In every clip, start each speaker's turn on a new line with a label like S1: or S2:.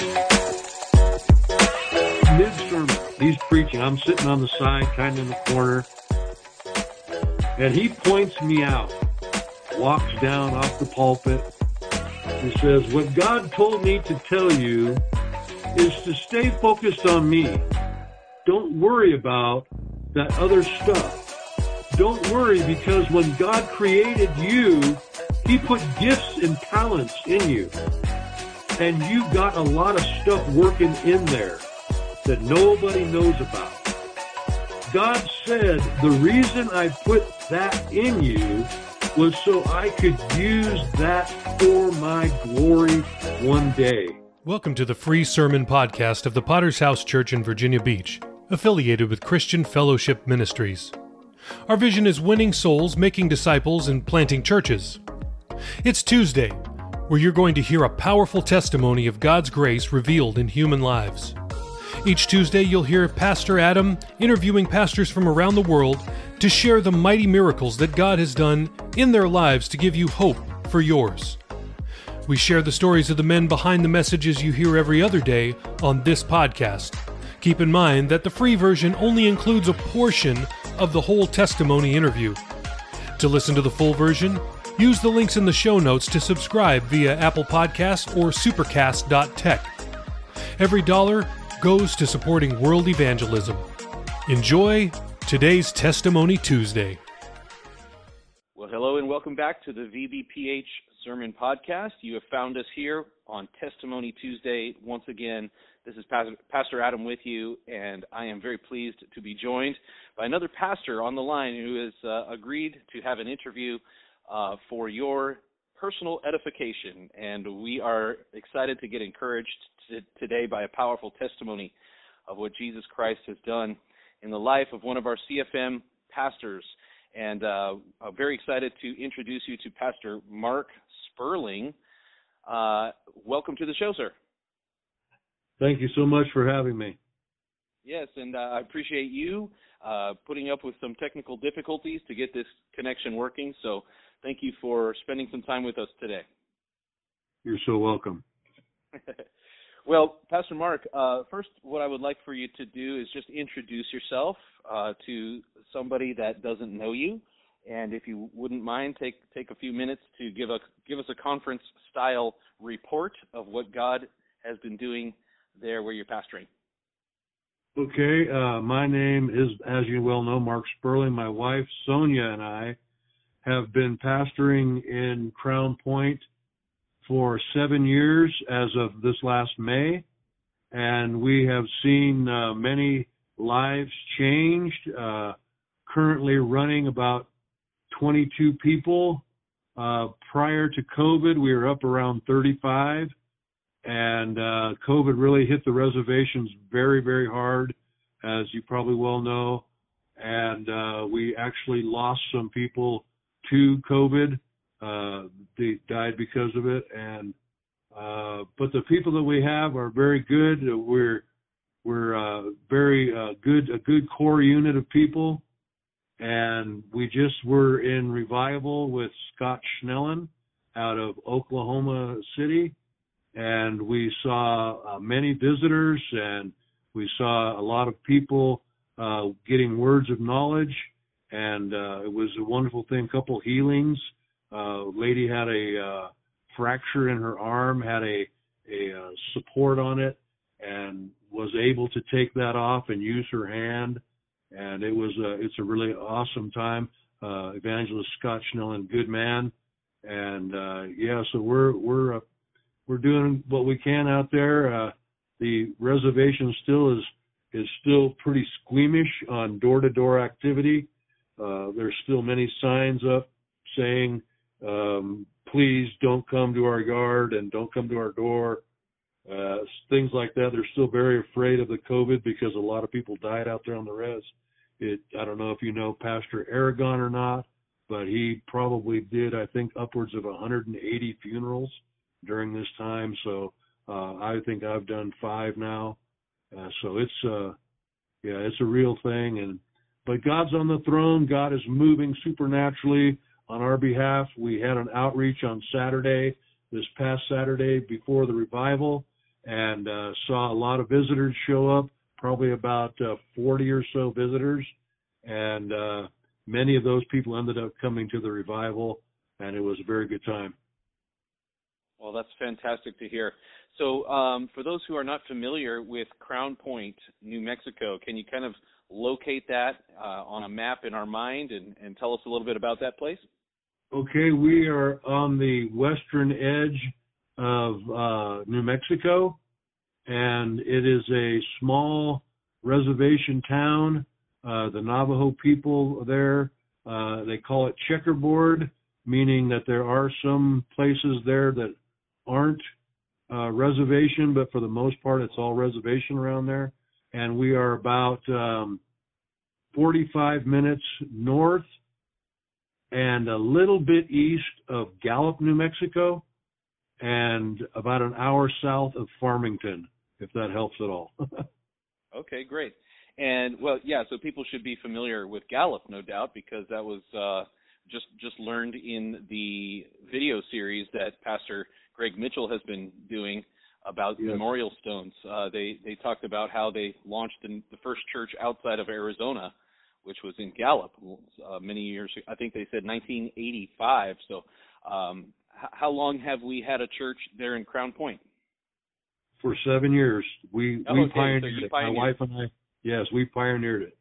S1: Mid sermon, he's preaching. I'm sitting on the side, kind of in the corner, and he points me out, walks down off the pulpit. He says, What God told me to tell you is to stay focused on me. Don't worry about that other stuff. Don't worry because when God created you, He put gifts and talents in you. And you've got a lot of stuff working in there that nobody knows about. God said, the reason I put that in you was so I could use that for my glory one day.
S2: Welcome to the free sermon podcast of the Potter's House Church in Virginia Beach, affiliated with Christian Fellowship Ministries. Our vision is winning souls, making disciples, and planting churches. It's Tuesday, where you're going to hear a powerful testimony of God's grace revealed in human lives. Each Tuesday, you'll hear Pastor Adam interviewing pastors from around the world to share the mighty miracles that God has done in their lives to give you hope for yours. We share the stories of the men behind the messages you hear every other day on this podcast. Keep in mind that the free version only includes a portion of the whole testimony interview. To listen to the full version, use the links in the show notes to subscribe via Apple Podcasts or supercast.tech. Every dollar goes to supporting world evangelism. Enjoy today's Testimony Tuesday.
S3: Well, hello and welcome back to the VBPH Sermon Podcast. You have found us here on Testimony Tuesday once again. This is Pastor Adam with you, and I am very pleased to be joined by another pastor on the line who has uh, agreed to have an interview uh, for your personal edification. And we are excited to get encouraged to, today by a powerful testimony of what Jesus Christ has done in the life of one of our CFM pastors. And uh, I'm very excited to introduce you to Pastor Mark Sperling. Uh, welcome to the show, sir.
S1: Thank you so much for having me.
S3: Yes, and uh, I appreciate you uh, putting up with some technical difficulties to get this connection working. So thank you for spending some time with us today.
S1: You're so welcome.
S3: well, Pastor Mark, uh, first, what I would like for you to do is just introduce yourself uh, to somebody that doesn't know you. And if you wouldn't mind, take take a few minutes to give a give us a conference style report of what God has been doing there where you're pastoring.
S1: Okay, uh, my name is, as you well know, Mark Sperling. My wife Sonia and I have been pastoring in Crownpoint for seven years as of this last May, and we have seen uh, many lives changed. Uh, currently running about 22 people. Uh, prior to COVID, we were up around 35 and uh, COVID really hit the reservations very, very hard, as you probably well know. And uh, we actually lost some people to COVID. Uh, they died because of it. And uh, but the people that we have are very good. We're we're uh, very uh, good, a good core unit of people. And we just were in revival with Scott Schnellen out of Oklahoma City and we saw uh, many visitors and we saw a lot of people uh, getting words of knowledge and uh, it was a wonderful thing. Couple healings uh lady had a uh, fracture in her arm had a a uh, support on it and was able to take that off and use her hand and it was a it's a really awesome time. Evangelist scott schnellen good man and yeah so we're we're we're doing what we can out there. Uh, the reservation still is is still pretty squeamish on door to door activity. Uh, there's still many signs up saying, um, please don't come to our yard and don't come to our door. Uh, things like that. They're still very afraid of the COVID because a lot of people died out there on the res. It, I don't know if you know Pastor Aragon or not, but he probably did, I think, upwards of 180 funerals during this time. So uh, I think I've done five now. Uh, so it's uh, yeah, it's a real thing. And but God's on the throne. God is moving supernaturally on our behalf. We had an outreach on Saturday, this past Saturday before the revival, and uh, saw a lot of visitors show up, probably about uh, 40 or so visitors, and uh, many of those people ended up coming to the revival, and it was a very good time.
S3: Well, that's fantastic to hear. So, um, for those who are not familiar with Crownpoint, New Mexico, can you kind of locate that uh, on a map in our mind and, and tell us a little bit about that place?
S1: Okay, we are on the western edge of uh, New Mexico, and it is a small reservation town. Uh, the Navajo people there, uh, they call it checkerboard, meaning that there are some places there that aren't uh, reservation, but for the most part, it's all reservation around there. And we are about um, 45 minutes north and a little bit east of Gallup, New Mexico, and about an hour south of Farmington, if that helps at all.
S3: okay, great. And well, yeah, so people should be familiar with Gallup, no doubt, because that was uh, just just learned in the video series that Pastor Greg Mitchell has been doing about yes. memorial stones. Uh, they they talked about how they launched the first church outside of Arizona, which was in Gallup uh, many years. I think they said 1985. So, um, h- how long have we had a church there in Crownpoint?
S1: For seven years, we oh, we
S3: okay.
S1: pioneered
S3: so
S1: it. My wife and I, yes, we pioneered it.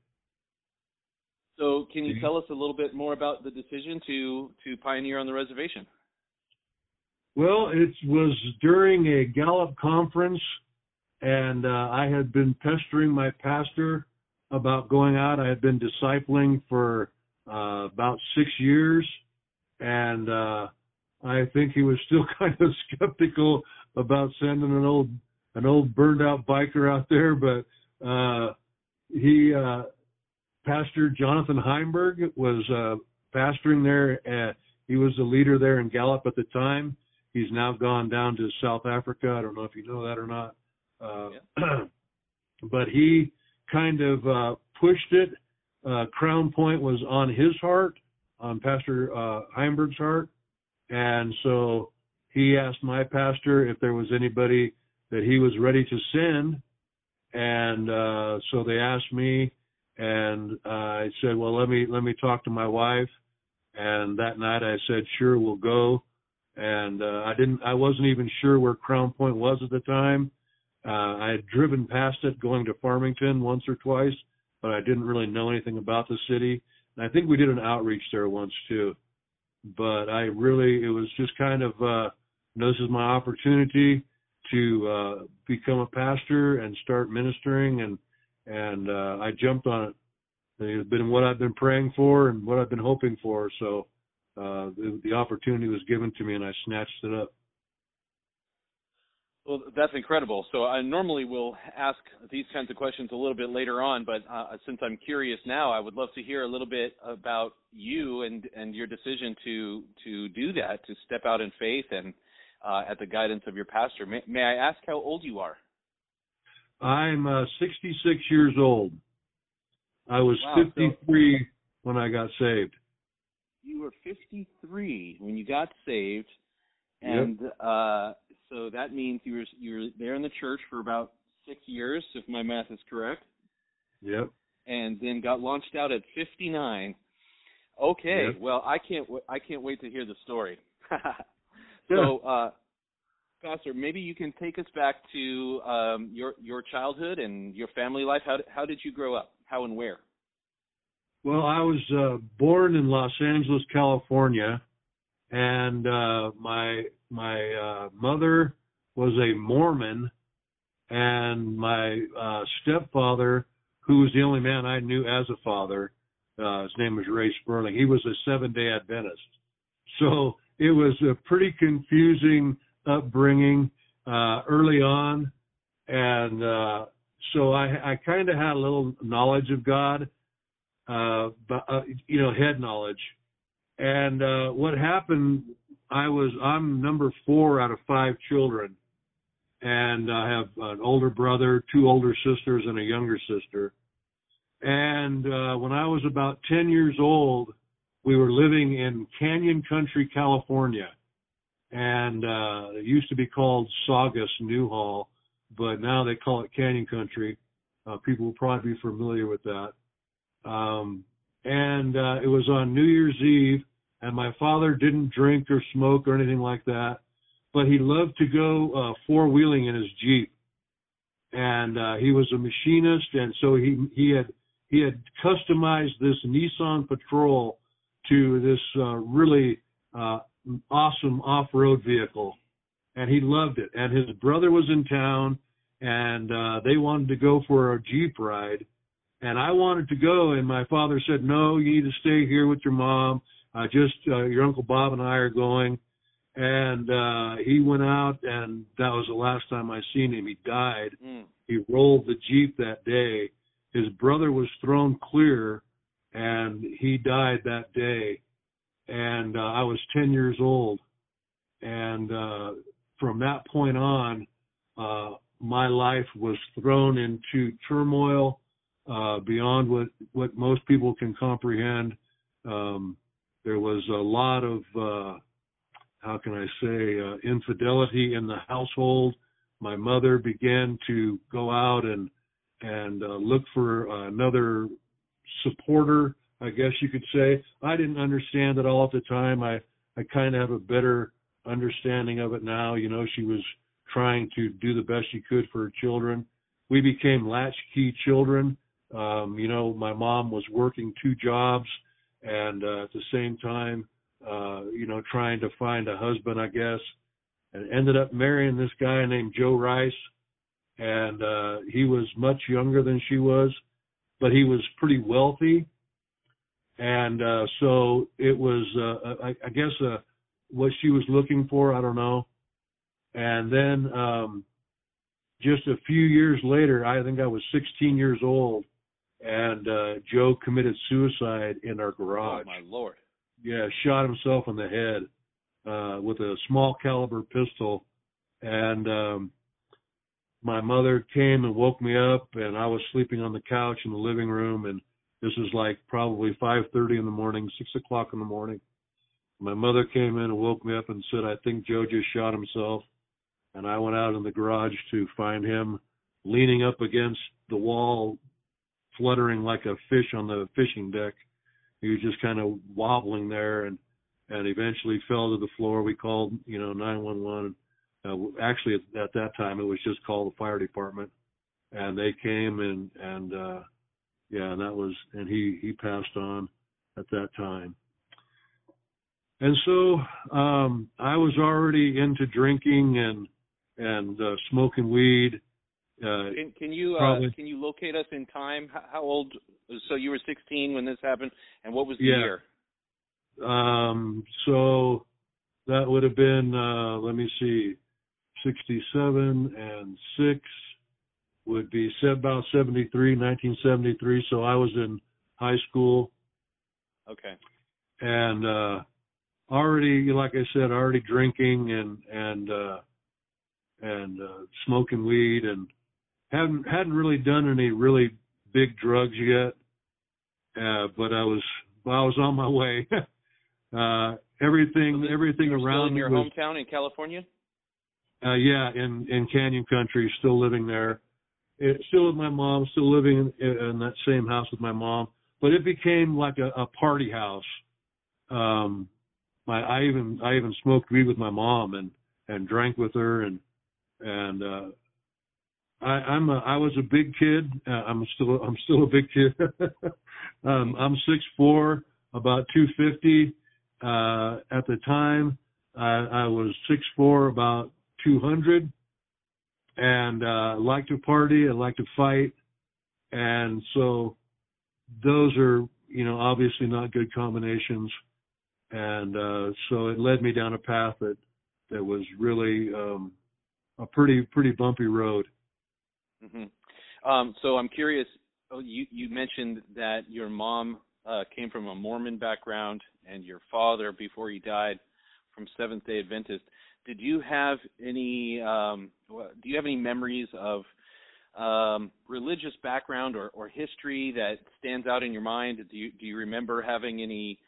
S3: So, can you tell us a little bit more about the decision to to pioneer on the reservation?
S1: Well, it was during a Gallup conference, and uh, I had been pestering my pastor about going out. I had been discipling for uh, about six years, and uh, I think he was still kind of skeptical about sending an old an old burned out biker out there. But uh, he, uh, Pastor Jonathan Heimberg, was uh, pastoring there. At, he was the leader there in Gallup at the time. He's now gone down to South Africa. I don't know if you know that or not. Uh, yeah. but he kind of uh, pushed it. Uh, Crownpoint was on his heart, on Pastor uh, Heimberg's heart, and so he asked my pastor if there was anybody that he was ready to send, and uh, so they asked me, and uh, I said, well, let me let me talk to my wife, and that night I said, sure, we'll go, and uh, I didn't, I wasn't even sure where Crownpoint was at the time, uh, I had driven past it going to Farmington once or twice, but I didn't really know anything about the city. And I think we did an outreach there once too. But I really, it was just kind of, uh, this is my opportunity to uh, become a pastor and start ministering, and and uh, I jumped on it. It's been what I've been praying for and what I've been hoping for. So uh, the, the opportunity was given to me, and I snatched it up.
S3: Well, that's incredible. So I normally will ask these kinds of questions a little bit later on, but uh, since I'm curious now, I would love to hear a little bit about you and and your decision to to do that, to step out in faith and uh, at the guidance of your pastor. May, may I ask how old you are?
S1: I'm uh, 66 years old. I was
S3: wow,
S1: 53 so when I got saved.
S3: You were 53 when you got saved, and yep. uh, so that means you were you were there in the church for about six years, if my math is correct.
S1: Yep.
S3: And then got launched out at 59. Okay,
S1: yep.
S3: well I can't I can't wait to hear the story. so, uh, Pastor, maybe you can take us back to um, your your childhood and your family life. How how did you grow up? How and where?
S1: Well, I was uh, born in Los Angeles, California, and uh, my my uh, mother was a Mormon, and my uh, stepfather, who was the only man I knew as a father, uh, his name was Ray Sperling. He was a Seven Day Adventist, so it was a pretty confusing upbringing uh, early on, and uh, so I, I kind of had a little knowledge of God, uh, uh, you know, head knowledge and uh, what happened, I was I'm number four out of five children, and I have an older brother, two older sisters, and a younger sister. And uh, when I was about 10 years old, we were living in Canyon Country, California, and uh, it used to be called Saugus Newhall. but now they call it Canyon Country. Uh, people will probably be familiar with that. Um, and uh, it was on New Year's Eve, and my father didn't drink or smoke or anything like that, but he loved to go uh, four wheeling in his Jeep. And uh, he was a machinist, and so he he had he had customized this Nissan Patrol to this uh, really uh, awesome off-road vehicle, and he loved it. And his brother was in town, and uh, they wanted to go for a Jeep ride, and I wanted to go, and my father said, "No, you need to stay here with your mom. Uh, just uh, your uncle Bob and I are going." And uh, he went out, and that was the last time I seen him. He died.
S3: Mm.
S1: He rolled the jeep that day. His brother was thrown clear, and he died that day. And uh, I was 10 years old, and uh, from that point on, uh, my life was thrown into turmoil uh, beyond what what most people can comprehend. Um, there was a lot of uh, how can I say uh, infidelity in the household. My mother began to go out and and uh, look for another supporter, I guess you could say. I didn't understand it all at the time. I I kind of have a better understanding of it now. You know, she was trying to do the best she could for her children. We became latchkey children. Um, you know, my mom was working two jobs and uh, at the same time, uh, you know, trying to find a husband, I guess, and ended up marrying this guy named Joe Rice. And uh, he was much younger than she was, but he was pretty wealthy. And uh, so it was, uh, I, I guess, uh, what she was looking for. I don't know. And then um, just a few years later, I think I was 16 years old, and uh, Joe committed suicide in our garage.
S3: Oh my lord!
S1: Yeah, shot himself in the head uh, with a small caliber pistol, and um, my mother came and woke me up, and I was sleeping on the couch in the living room, and this was like probably 5:30 in the morning, six o'clock in the morning. My mother came in and woke me up and said, "I think Joe just shot himself." And I went out in the garage to find him leaning up against the wall, fluttering like a fish on the fishing deck. He was just kind of wobbling there and and eventually fell to the floor. We called, you know, 911. Uh, actually, at, at that time, it was just called the fire department, and they came and and uh, yeah, and that was and he he passed on at that time. And so um, I was already into drinking and and uh, smoking weed. Uh,
S3: Can, can you uh, can you locate us in time? How, how old? So you were 16 when this happened, and what was the
S1: Yeah.
S3: year?
S1: um, so that would have been uh, let me see, 67 and six would be about 73, 1973. So I was in high school
S3: Okay.
S1: and uh already like I said, already drinking and and uh and uh smoking weed and hadn't hadn't really done any really big drugs yet. Uh but I was well, I was on my way. uh everything
S3: So
S1: everything around
S3: in your
S1: was
S3: hometown in California.
S1: uh yeah, in in Canyon Country, still living there. It, still with my mom, still living in, in that same house with my mom, but it became like a, a party house. Um, my I even I even smoked weed with my mom and and drank with her and and uh, I, I'm a I was a big kid. Uh, I'm still I'm still a big kid. um, I'm six four, about two fifty. Uh, at the time, I, I was six four, about two hundred, and uh, like to party. I like to fight, and so those are you know obviously not good combinations, and uh, so it led me down a path that that was really um, a pretty pretty bumpy road.
S3: Hmm Um, so I'm curious. oh, You you mentioned that your mom uh, came from a Mormon background, and your father, before he died, from Seventh Day Adventist. Did you have any? Um, do you have any memories of um, religious background or, or history that stands out in your mind? Do you do you remember having any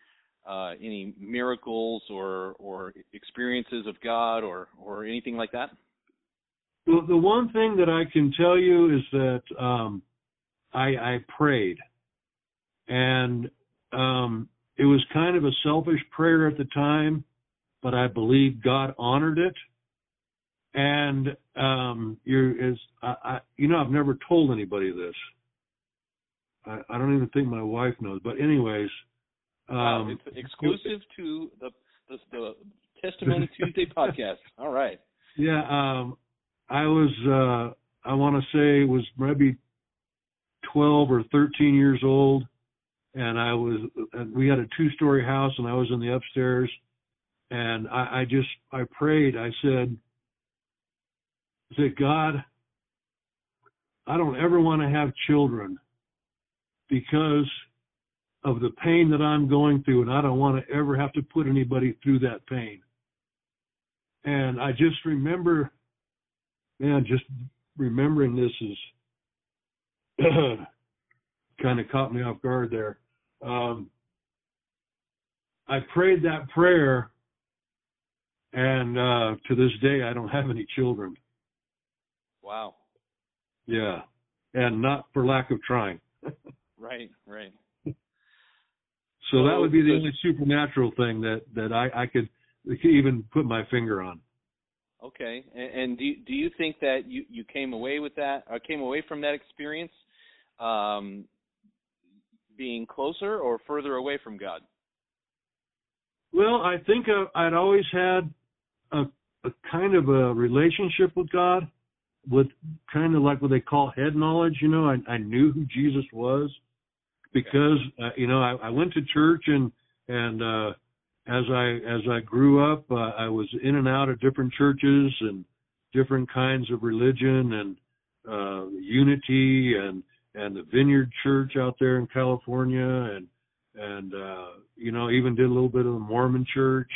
S3: uh, any miracles or or experiences of God or or anything like that?
S1: Well, the one thing that I can tell you is that um, I, I prayed, and um, it was kind of a selfish prayer at the time, but I believe God honored it. And um, you're is I, I, you know I've never told anybody this. I, I don't even think my wife knows. But anyways, um,
S3: wow, it's exclusive to the the, the Testimony Tuesday podcast. All right.
S1: Yeah, um, I was uh, I want to say was maybe twelve or thirteen years old, and I was and we had a two story house, and I was in the upstairs, and I, I just I prayed. I said, I said God, I don't ever want to have children because of the pain that I'm going through, and I don't want to ever have to put anybody through that pain. And I just remember, man, just remembering this is kind of caught me off guard there. Um, I prayed that prayer, and uh, to this day, I don't have any children.
S3: Wow.
S1: Yeah, and not for lack of trying.
S3: right, right.
S1: So that would be the only supernatural thing that that I, I could even put my finger on.
S3: Okay, and, and do do you think that you you came away with that or came away from that experience um, being closer or further away from God?
S1: Well, I think I'd always had a, a kind of a relationship with God, with kind of like what they call head knowledge. You know, I, I knew who Jesus was because uh, you know I, I went to church and and uh, as I as I grew up, uh, I was in and out of different churches and different kinds of religion and uh, unity and and the Vineyard Church out there in California and and uh, you know even did a little bit of the Mormon Church.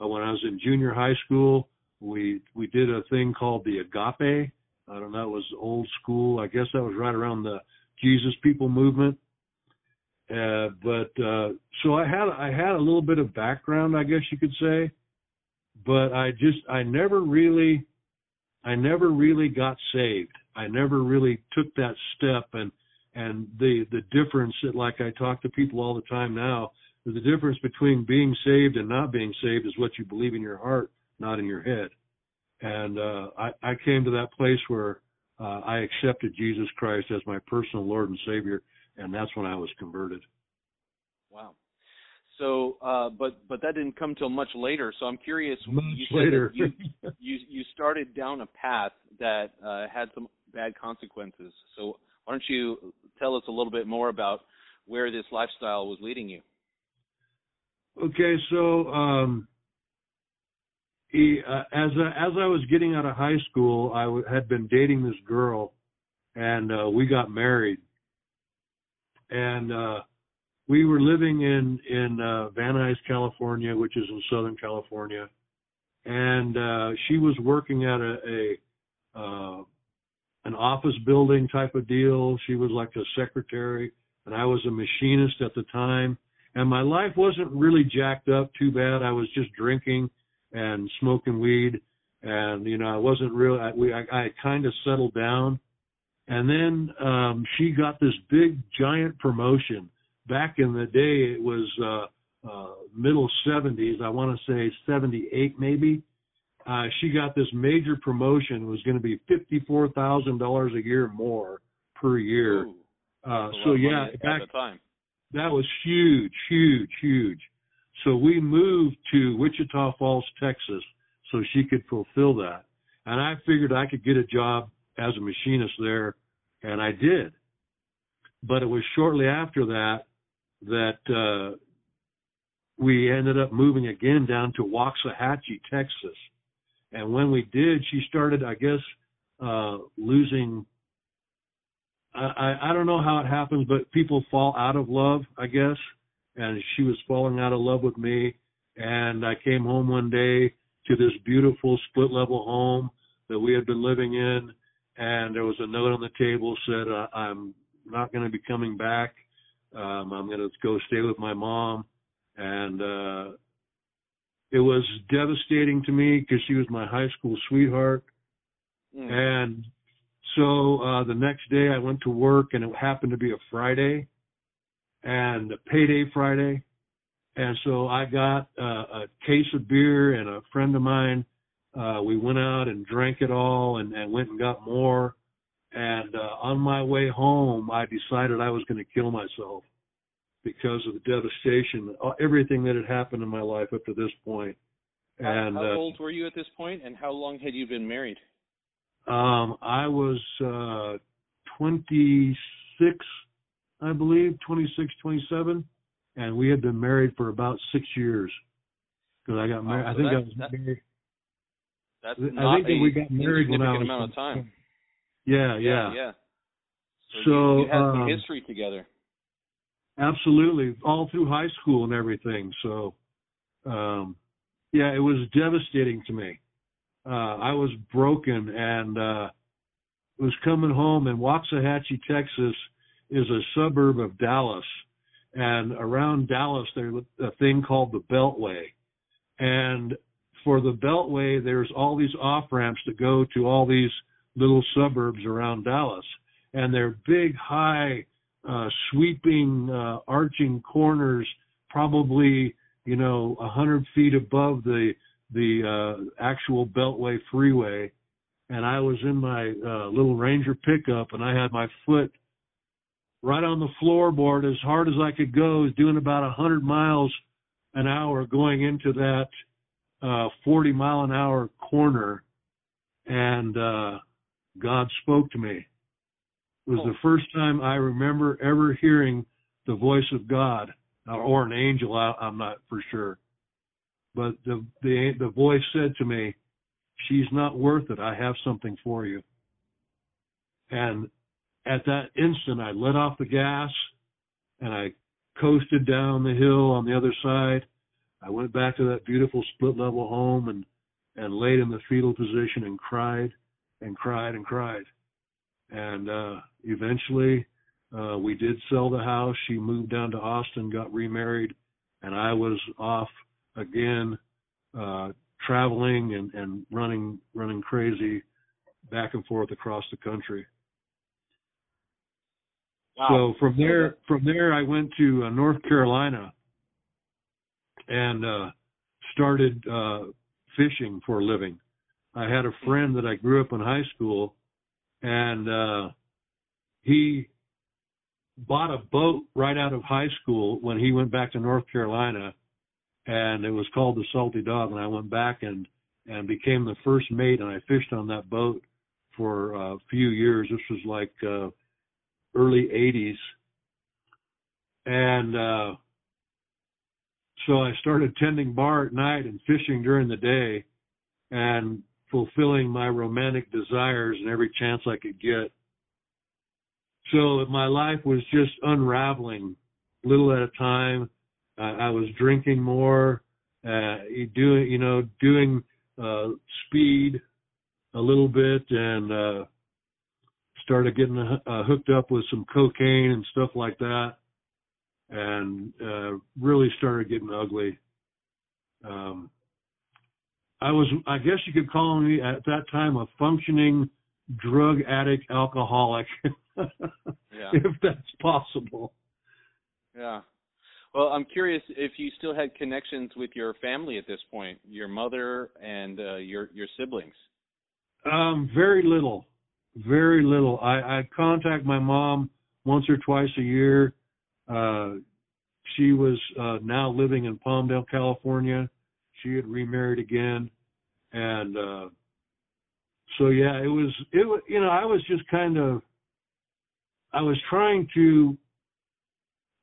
S1: Uh, when I was in junior high school, we we did a thing called the Agape. I don't know, that was old school. I guess that was right around the Jesus People movement uh, but uh, so I had I had a little bit of background, I guess you could say, but I just I never really I never really got saved. I never really took that step, and and the the difference that like I talk to people all the time now, is the difference between being saved and not being saved is what you believe in your heart, not in your head. And uh, I, I came to that place where uh, I accepted Jesus Christ as my personal Lord and Savior and that's when I was converted.
S3: Wow. So, uh, but but that didn't come till much later. So I'm curious.
S1: Much you later.
S3: you, you you started down a path that uh, had some bad consequences. So why don't you tell us a little bit more about where this lifestyle was leading you?
S1: Okay, so um, he, uh, as as I was getting out of high school, I w- had been dating this girl, and uh, we got married and uh, we were living in in uh, Van Nuys, California, which is in Southern California, and uh, she was working at a, a uh, an office building type of deal. She was like a secretary, and I was a machinist at the time. And my life wasn't really jacked up too bad. I was just drinking and smoking weed, and you know I wasn't real. I, we I, I kind of settled down and then um, she got this big giant promotion. Back in the day, it was uh, uh, middle 70s. I want to say 78 maybe. Uh, she got this major promotion. It was going to be fifty-four thousand dollars a year more per year.
S3: Ooh,
S1: uh, so yeah,
S3: back, time.
S1: that was huge, huge, huge. So we moved to Wichita Falls, Texas, so she could fulfill that. And I figured I could get a job as a machinist there, and I did. But it was shortly after that that uh, we ended up moving again down to Waxahachie, Texas. And when we did, she started, I guess, uh, losing. I, I I don't know how it happens, but people fall out of love, I guess. And she was falling out of love with me. And I came home one day to this beautiful split level home that we had been living in and there was a note on the table said uh, I'm not going to be coming back. Um, I'm going to go stay with my mom, and uh, it was devastating to me because she was my high school sweetheart,
S3: Mm.
S1: And so uh, the next day I went to work, and it happened to be a Friday, and a payday Friday. And so I got uh, a case of beer, and a friend of mine, uh, we went out and drank it all, and, and went and got more. And uh, on my way home, I decided I was going to kill myself because of the devastation, uh, everything that had happened in my life up to this point. And
S3: how
S1: uh,
S3: old were you at this point, and how long had you been married?
S1: Um, I was uh 26, I believe, 26, 27, and we had been married for about six years. Because I got married, I
S3: so
S1: think I was
S3: that-
S1: married.
S3: That's
S1: I think that we got married when I was
S3: amount of time.
S1: Yeah, yeah,
S3: yeah. So,
S1: So,
S3: you, you had some
S1: um,
S3: history together.
S1: absolutely, all through high school and everything. So, um, yeah, it was devastating to me. Uh, I was broken and uh, was coming home, and Waxahachie, Texas, is a suburb of Dallas, and around Dallas there's a thing called the Beltway, and for the Beltway there's all these off ramps that go to all these little suburbs around Dallas, and they're big, high, uh, sweeping, uh, arching corners, probably you know a hundred feet above the the uh, actual Beltway freeway, and I was in my uh, little Ranger pickup, and I had my foot right on the floorboard as hard as I could go, doing about a hundred miles an hour going into that uh, 40 mile an hour corner, and uh, God spoke to me. It was
S3: Oh.
S1: the first time I remember ever hearing the voice of God or, an angel. I, I'm not for sure, but the the the voice said to me, "She's not worth it. I have something for you." And at that instant, I let off the gas and I coasted down the hill on the other side. I went back to that beautiful split level home and and laid in the fetal position and cried and cried and cried. And uh eventually uh we did sell the house. She moved down to Austin, got remarried, and I was off again uh traveling and and running running crazy back and forth across the country.
S3: Wow.
S1: So from there, from there, I went to uh, North Carolina and uh, started uh, fishing for a living. I had a friend that I grew up in high school, and uh, he bought a boat right out of high school when he went back to North Carolina, and it was called the Salty Dog. And I went back and and became the first mate, and I fished on that boat for a few years. This was like uh, early 80s. And uh, so I started tending bar at night and fishing during the day and fulfilling my romantic desires in every chance I could get. So my life was just unraveling little at a time. Uh, I was drinking more, uh, doing, you know, doing uh, speed a little bit and uh, started getting uh, hooked up with some cocaine and stuff like that, and uh, really started getting ugly. Um, I was, I guess you could call me at that time a functioning drug addict alcoholic,
S3: Yeah.
S1: if that's possible.
S3: Yeah. Well, I'm curious if you still had connections with your family at this point, your mother and uh, your your siblings.
S1: Um, very little, very little. I, I contact my mom once or twice a year. Uh, she was uh, now living in Palmdale, California. She had remarried again, and uh, so yeah, it was it was you know I was just kind of I was trying to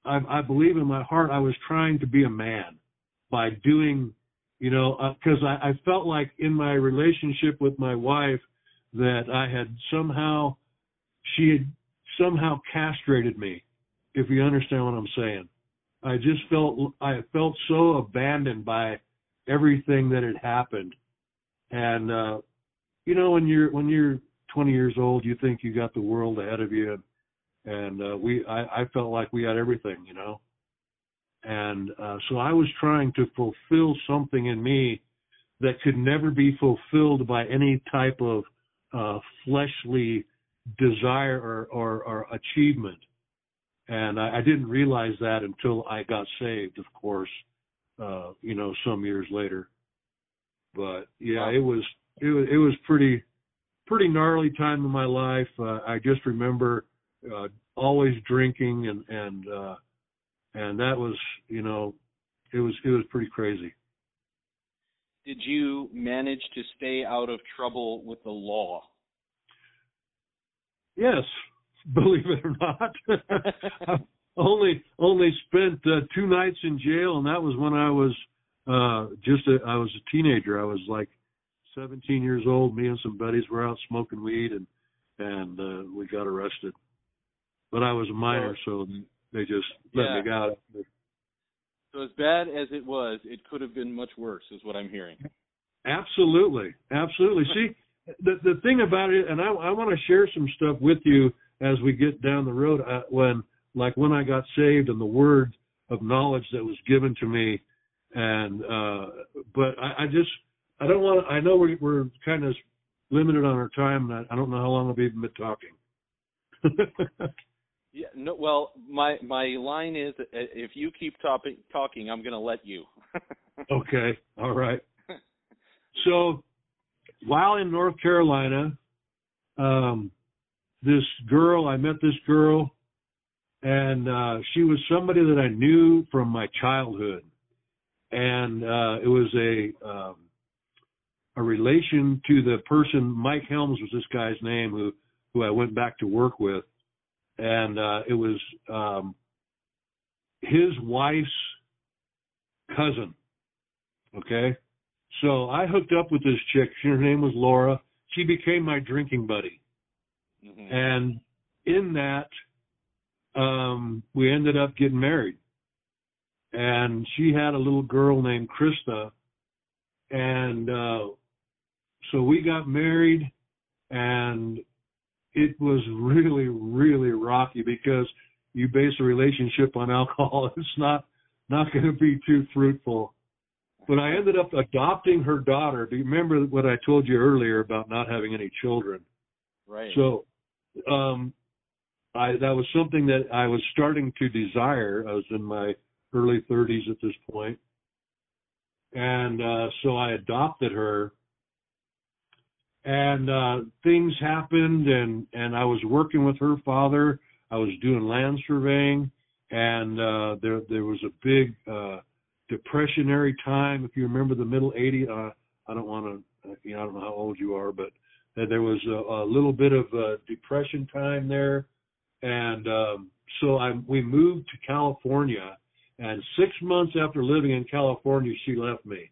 S1: I, I believe in my heart I was trying to be a man by doing you know because I, I felt like in my relationship with my wife that I had somehow she had somehow castrated me if you understand what I'm saying I just felt I felt so abandoned by everything that had happened and uh you know when you're when you're 20 years old you think you got the world ahead of you and and uh, we I, I felt like we had everything, you know. And uh, so I was trying to fulfill something in me that could never be fulfilled by any type of uh, fleshly desire or, or, or achievement. And I, I didn't realize that until I got saved, of course, uh, you know, some years later. But yeah, it was it was it was pretty pretty gnarly time in my life. Uh, I just remember uh, always drinking and and uh, and that was you know it was it was pretty crazy.
S3: Did you manage to stay out of trouble with the law?
S1: Yes, believe it or not. Only only spent uh, two nights in jail, and that was when I was uh just a, I was a teenager. I was like 17 years old. Me and some buddies were out smoking weed, and and uh, we got arrested. But I was a minor, so they just let
S3: Yeah.
S1: me out.
S3: So as bad as it was, it could have been much worse, is what I'm hearing.
S1: Absolutely, absolutely. See, the the thing about it, and I I want to share some stuff with you as we get down the road. Uh, when like when I got saved and the word of knowledge that was given to me, and uh but I, I just I don't want. I know we're we're kind of limited on our time, and I, I don't know how long I've even been talking.
S3: Yeah. No. Well, my my line is, uh, if you keep topic, talking, I'm going to let you.
S1: Okay. All right. So while in North Carolina, um, this girl, I met this girl and, uh, she was somebody that I knew from my childhood. And, uh, it was a, um, a relation to the person, Mike Helms was this guy's name who, who I went back to work with. And, uh, it was, um, his wife's cousin. Okay. So I hooked up with this chick. Her name was Laura. She became my drinking buddy.
S3: Mhm.
S1: And in that, um, we ended up getting married. And she had a little girl named Krista. And, uh, so we got married and it was really, really rocky because you base a relationship on alcohol. It's not, not going to be too fruitful. But I ended up adopting her daughter. Do you remember what I told you earlier about not having any children?
S3: Right.
S1: So, um, I that was something that I was starting to desire. I was in my early 30s at this point, and uh, so I adopted her. And uh, things happened, and and I was working with her father. I was doing land surveying, and uh, there there was a big uh, depressionary time. If you remember the middle 80s, uh, I don't want to, you know, I don't know how old you are, but there was a, a little bit of depression time there, and um, so I we moved to California. And six months after living in California, she left me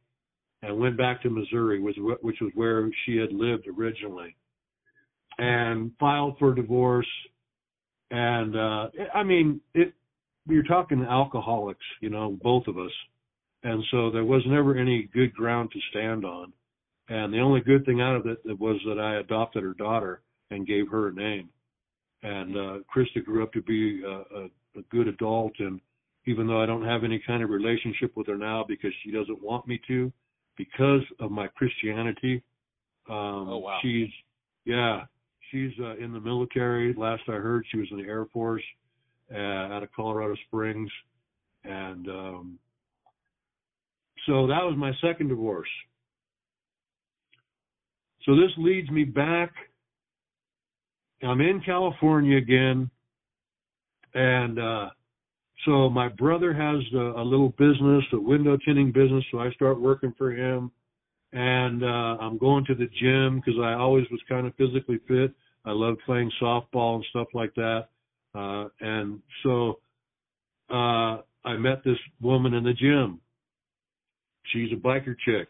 S1: and went back to Missouri, which which was where she had lived originally, and filed for divorce. And uh, I mean, it. You're talking alcoholics, you know, both of us, and so there was never any good ground to stand on. And the only good thing out of it was that I adopted her daughter and gave her a name. And uh, Krista grew up to be a, a, a good adult. And even though I don't have any kind of relationship with her now because she doesn't want me to, because of my Christianity, um,
S3: Oh, wow.
S1: she's yeah, she's uh, in the military. Last I heard, she was in the Air Force uh, out of Colorado Springs, and um, so that was my second divorce. So this leads me back. I'm in California again, and uh, so my brother has a, a little business, a window tinting business. So I start working for him, and uh, I'm going to the gym because I always was kind of physically fit. I love playing softball and stuff like that, uh, and so uh, I met this woman in the gym. She's a biker chick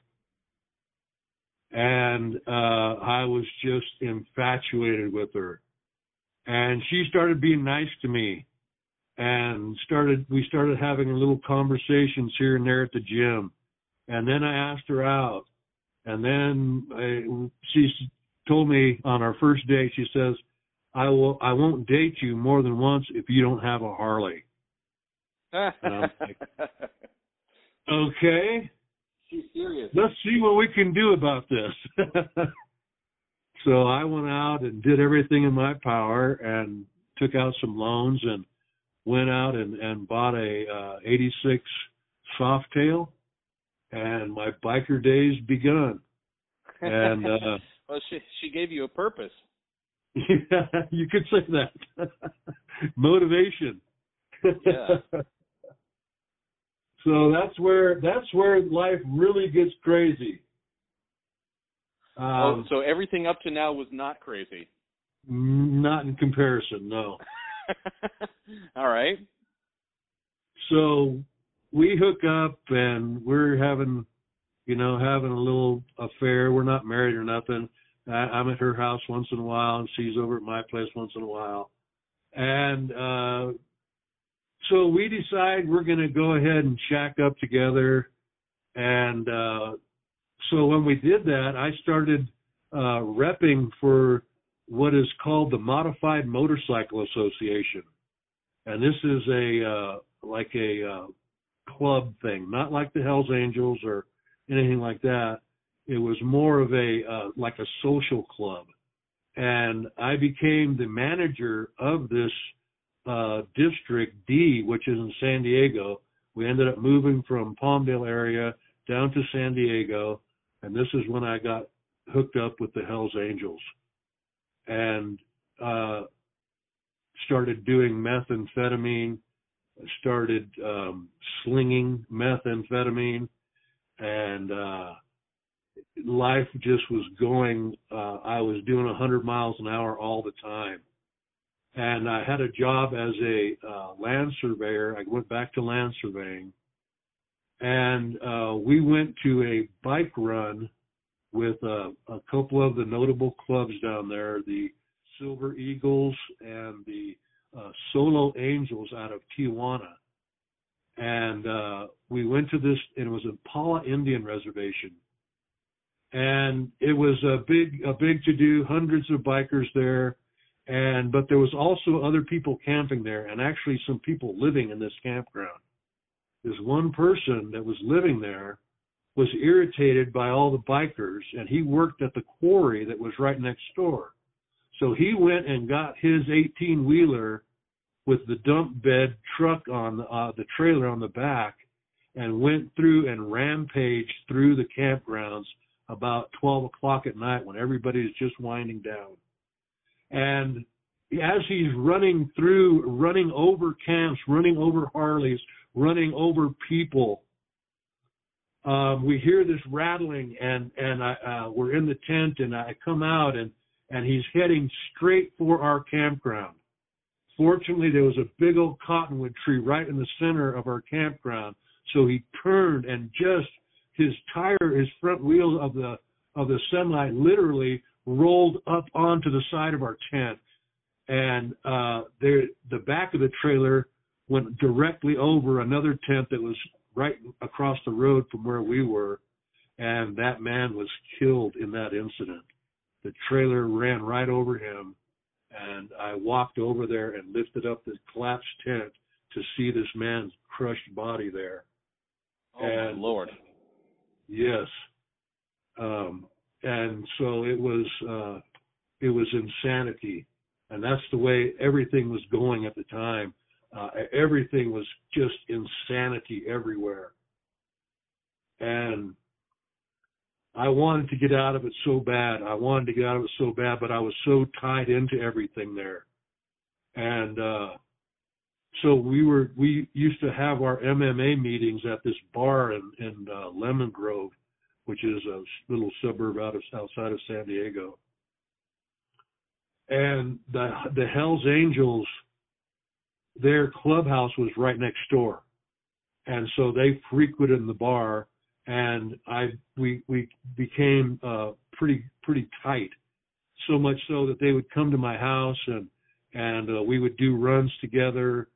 S1: and uh I was just infatuated with her. And she started being nice to me and started we started having little conversations here and there at the gym. And then I asked her out. And then I, she told me on our first date she says, "I will I won't date you more than once if you don't have a Harley." Like- Okay.
S3: She's serious.
S1: let's see what we can do about this. So I went out and did everything in my power and took out some loans and went out and, and bought a uh, 86 Softail and my biker days begun. And uh
S3: well, she she gave you a purpose.
S1: Yeah, you could say that. Motivation.
S3: Yeah.
S1: So that's where that's where life really gets crazy.
S3: oh,
S1: Um,
S3: so everything up to now was not crazy.
S1: not in comparison, no.
S3: All right.
S1: So we hook up and we're having, you know, having a little affair. We're not married or nothing. I, I'm at her house once in a while and she's over at my place once in a while. And, uh, so we decide we're going to go ahead and shack up together. And, uh, so when we did that, I started, uh, repping for what is called the Modified Motorcycle Association. And this is a, uh, like a, uh, club thing, not like the Hells Angels or anything like that. It was more of a uh, like a social club, and I became the manager of this uh, district D, which is in San Diego. We ended up moving from Palmdale area down to San Diego, and this is when I got hooked up with the Hells Angels, and uh, started doing methamphetamine started um, slinging methamphetamine, and uh, life just was going. Uh, I was doing 100 miles an hour all the time, and I had a job as a uh, land surveyor. I went back to land surveying, and uh, we went to a bike run with uh, a couple of the notable clubs down there, the Silver Eagles and the uh, Solo Angels out of Tijuana. And uh, we went to this, and it was a Pala Indian Reservation. And it was a big, a big to do, hundreds of bikers there. And, but there was also other people camping there and actually some people living in this campground. This one person that was living there was irritated by all the bikers and he worked at the quarry that was right next door. So he went and got his 18 wheeler with the dump bed truck on the, uh, the trailer on the back and went through and rampaged through the campgrounds about 12 o'clock at night when everybody's just winding down. And as he's running through, running over camps, running over Harleys, running over people, um, we hear this rattling and, and I, uh, we're in the tent and I come out and, and he's heading straight for our campground. Fortunately, there was a big old cottonwood tree right in the center of our campground. So he turned and just his tire, his front wheel of the of the semi literally rolled up onto the side of our tent. And uh there the back of the trailer went directly over another tent that was right across the road from where we were. And that man was killed in that incident. The trailer ran right over him and I walked over there and lifted up the collapsed tent to see this man's crushed body there.
S3: Oh
S1: And-
S3: my lord.
S1: Yes. Um, and so it was, uh, it was insanity. And that's the way everything was going at the time. Uh, everything was just insanity everywhere. And I wanted to get out of it so bad. I wanted to get out of it so bad, but I was so tied into everything there. And, uh, so we were, we used to have our MMA meetings at this bar in, in, uh, Lemon Grove, which is a little suburb out of, outside of San Diego. And the, the Hells Angels, their clubhouse was right next door. And so they frequented the bar and I we we became uh pretty pretty tight so much so that they would come to my house and and uh, we would do runs together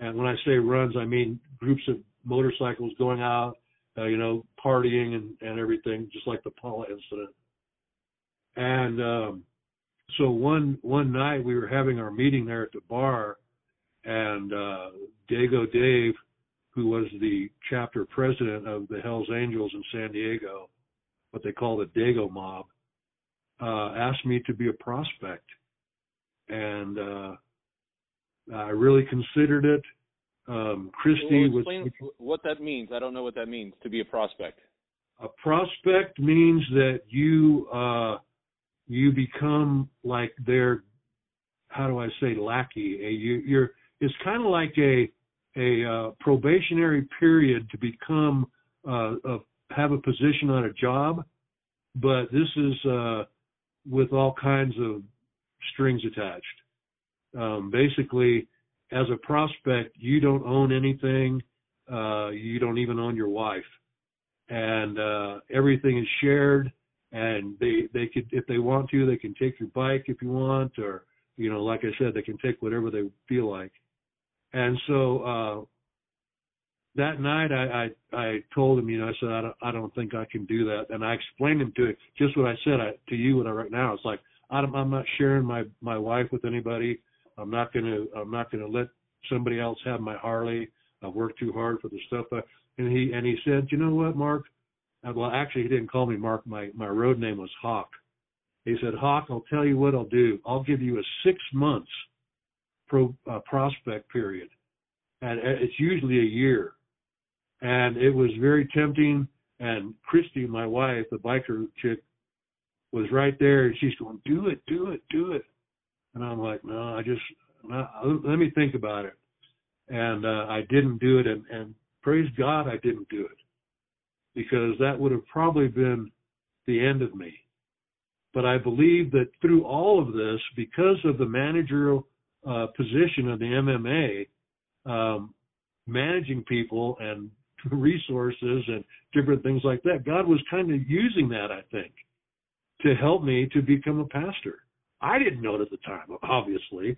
S1: and when I say runs I mean groups of motorcycles going out uh, you know partying and and everything just like the Pala incident and um so one one night we were having our meeting there at the bar and uh Dago Dave who was the chapter president of the Hells Angels in San Diego, what they call the Dago mob. uh, asked me to be a prospect, and uh, I really considered it. Um, Christy
S3: well,
S1: explain
S3: was what that means. I don't know what that means to be a prospect.
S1: A prospect means that you uh, you become like their how do I say lackey? A, you, you're it's kind of like a a uh, probationary period to become uh, a, have a position on a job, but this is uh, with all kinds of strings attached. Um, basically, as a prospect, you don't own anything. Uh, you don't even own your wife, and uh, everything is shared. And they they could, if they want to, they can take your bike if you want, or you know, like I said, they can take whatever they feel like. And so uh, that night, I, I I told him, you know, I said I don't I don't think I can do that, and I explained him to it just what I said I, to you what I right now. It's like I'm, I'm not sharing my my wife with anybody. I'm not gonna I'm not gonna let somebody else have my Harley. I've worked too hard for the stuff. I, and he and he said, you know what, Mark? Uh, well, actually, he didn't call me Mark. My my road name was Hawk. He said, Hawk, I'll tell you what I'll do. I'll give you a six months pro uh, prospect period, and it's usually a year. And it was very tempting. And Christy, my wife, the biker chick, was right there, and she's going, "Do it, do it, do it." And I'm like, "No, I just no, let me think about it." And uh, I didn't do it, and, and praise God, I didn't do it because that would have probably been the end of me. But I believe that through all of this, because of the managerial uh, position of the MMA, um, managing people and resources and different things like that, God was kind of using that, I think, to help me to become a pastor. I didn't know it at the time, obviously,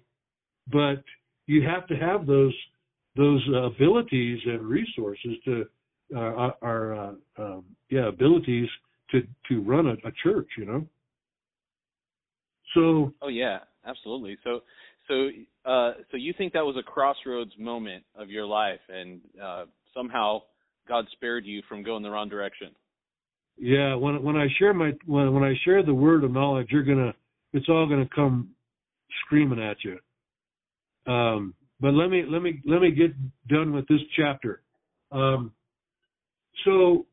S1: but you have to have those those uh, abilities and resources to uh, our uh, um, yeah abilities to to run a, a church, you know. So.
S3: Oh yeah, absolutely. So so uh, so you think that was a crossroads moment of your life, and uh, somehow God spared you from going the wrong direction.
S1: Yeah, when when I share my when when I share the word of knowledge, you're gonna it's all gonna come screaming at you. Um, but let me let me let me get done with this chapter. Um, so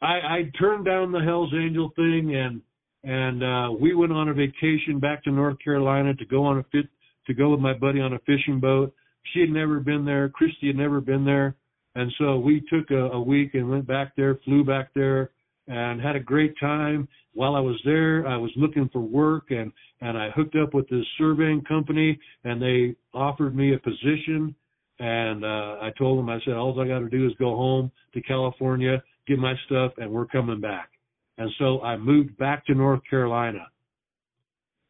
S1: I, I turned down the Hell's Angel thing and and uh, we went on a vacation back to North Carolina to go on a fit to go with my buddy on a fishing boat. She had never been there. Christy had never been there, and so we took a, a week and went back there, flew back there, and had a great time. While I was there, I was looking for work and and I hooked up with this surveying company and they offered me a position and uh I told them I said all I got to do is go home to California, get my stuff and we're coming back. And so I moved back to North Carolina.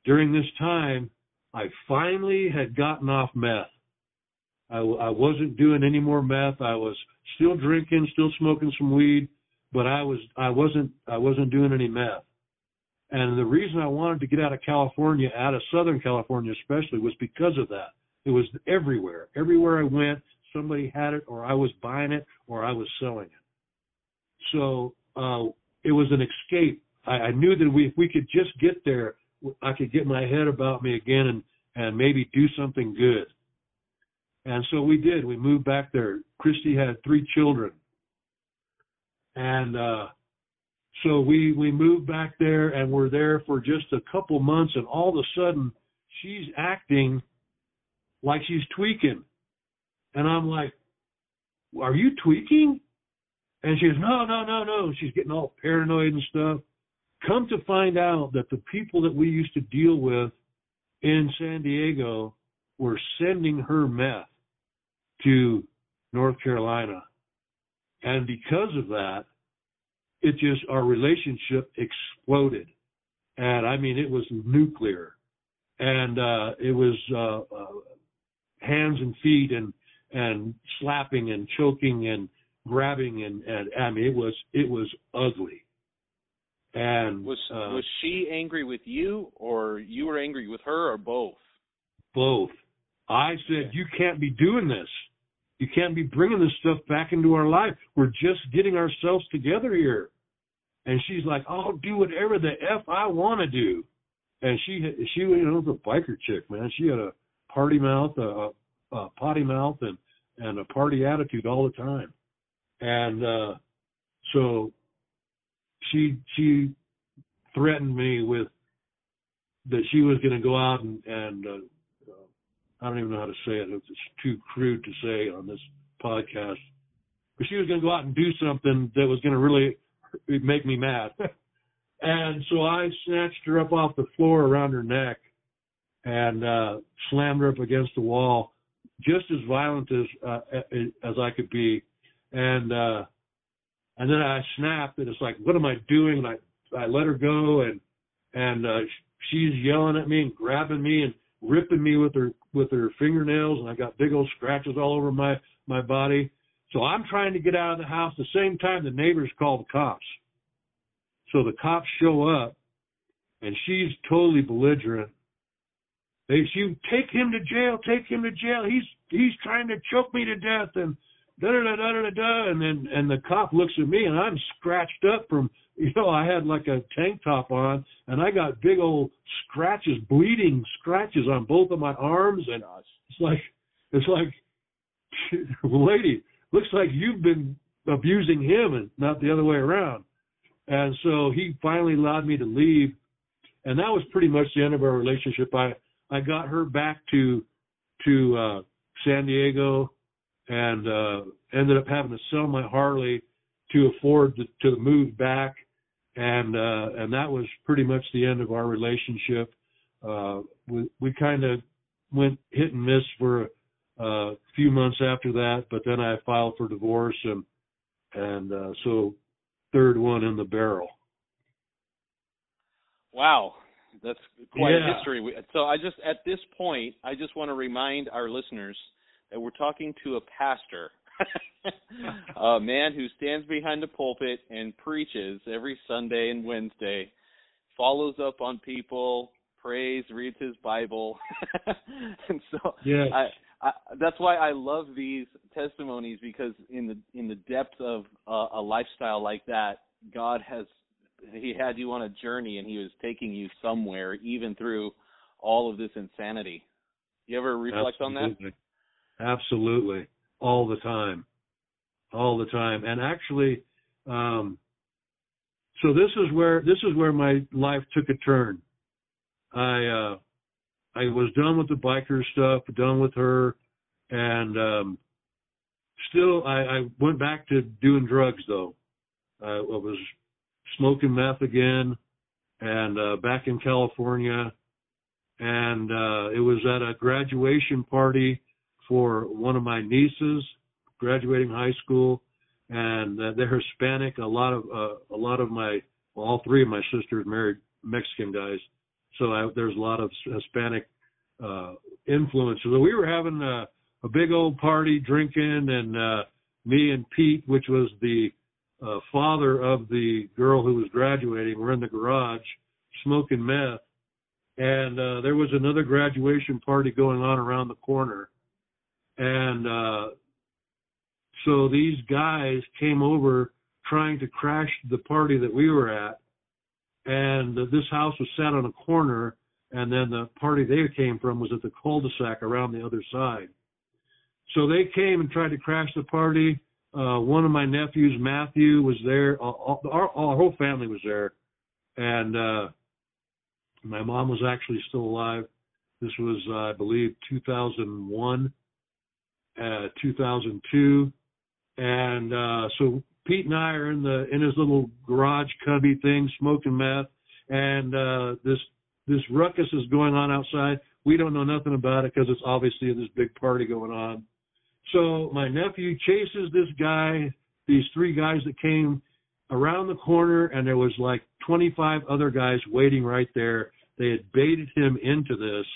S1: During this time, I finally had gotten off meth. I, I wasn't doing any more meth. I was still drinking, still smoking some weed, but I was I wasn't I wasn't doing any meth. And the reason I wanted to get out of California, out of Southern California especially, was because of that. It was everywhere. Everywhere I went, somebody had it, or I was buying it, or I was selling it. So uh, it was an escape. I, I knew that we, if we could just get there, I could get my head about me again and and maybe do something good. And so we did. We moved back there. Christy had three children and uh, so we we moved back there and we're there for just a couple months, and all of a sudden she's acting like she's tweaking, and I'm like, "Are you tweaking?" And she goes, "No, no, no, no." She's getting all paranoid and stuff. Come to find out that the people that we used to deal with in San Diego were sending her meth to North Carolina and because of that, it just, our relationship exploded. And I mean, it was nuclear. And, uh, it was, uh, uh, hands and feet and, and slapping and choking and grabbing and, and I mean, it was, it was ugly. And
S3: was
S1: uh,
S3: was she angry with you, or you were angry with her, or both?
S1: Both. I said, "You can't be doing this. You can't be bringing this stuff back into our life. We're just getting ourselves together here. And she's like, I'll do whatever the F I want to do. and she she you know was a biker chick, man. She had a party mouth, a, a potty mouth, and and a party attitude all the time. And uh, so she she threatened me with that she was going to go out and and uh, I don't even know how to say it. It's too crude to say on this podcast. But she was going to go out and do something that was going to really make me mad. and so I snatched her up off the floor around her neck and uh, slammed her up against the wall, just as violent as uh, as I could be. And uh, and then I snapped, and it's like, what am I doing? And I I let her go, and and uh, she's yelling at me and grabbing me and ripping me with her with her fingernails, and I got big old scratches all over my my body. So I'm trying to get out of the house. The same time, the neighbors call the cops. So the cops show up, and she's totally belligerent. They she take him to jail, take him to jail. He's he's trying to choke me to death, and da da da da da da. And then and the cop looks at me, and I'm scratched up from you know, I had like a tank top on and I got big old scratches, bleeding scratches on both of my arms. And it's like, it's like, lady, looks like you've been abusing him and not the other way around. And so he finally allowed me to leave. And that was pretty much the end of our relationship. I, I got her back to, to, uh, San Diego and, uh, ended up having to sell my Harley to afford to, to move back, and uh, and that was pretty much the end of our relationship. Uh, we we kind of went hit and miss for a few months after that, but then I filed for divorce, and and uh, so third one in the barrel.
S3: Wow, that's quite
S1: yeah.
S3: a history. So I just at this point, I just want to remind our listeners that we're talking to a pastor a man who stands behind the pulpit and preaches every Sunday and Wednesday, follows up on people, prays, reads his Bible, and so
S1: yes.
S3: I, I, that's why I love these testimonies because in the in the depth of uh, a lifestyle like that, God has he had you on a journey and he was taking you somewhere, even through all of this insanity. You ever reflect
S1: Absolutely.
S3: on
S1: that? Absolutely all the time, all the time. And actually, um, so this is where this is where my life took a turn. I uh, I was done with the biker stuff, done with her, and um, still I, I went back to doing drugs though. I, I was smoking meth again, and uh, back in California, and uh, it was at a graduation party for one of my nieces graduating high school, and uh, they're Hispanic. A lot of uh, a lot of my well, all three of my sisters married Mexican guys, so I, there's a lot of Hispanic uh, influence. So we were having a, a big old party, drinking, and uh, me and Pete, which was the uh, father of the girl who was graduating, were in the garage smoking meth. And uh, there was another graduation party going on around the corner and uh, so these guys came over trying to crash the party that we were at. And this house was set on a corner, and then the party they came from was at the cul-de-sac around the other side. So they came and tried to crash the party. Uh, one of my nephews, Matthew, was there. All, our, our whole family was there, and uh, my mom was actually still alive. This was, I believe, 2001 uh, 2002, and uh, so Pete and I are in the in his little garage cubby thing, smoking meth, and uh, this this ruckus is going on outside. We don't know nothing about it because it's obviously this big party going on. So my nephew chases this guy, these three guys that came around the corner, and there was like 25 other guys waiting right there. They had baited him into this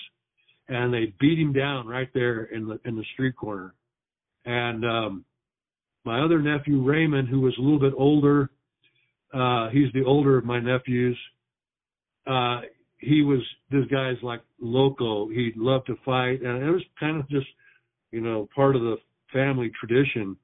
S1: and they beat him down right there in the in the street corner. And um, my other nephew Raymond, who was a little bit older, uh, he's the older of my nephews. Uh, he was this guy's like loco. He loved to fight, and it was kind of just you know part of the family tradition.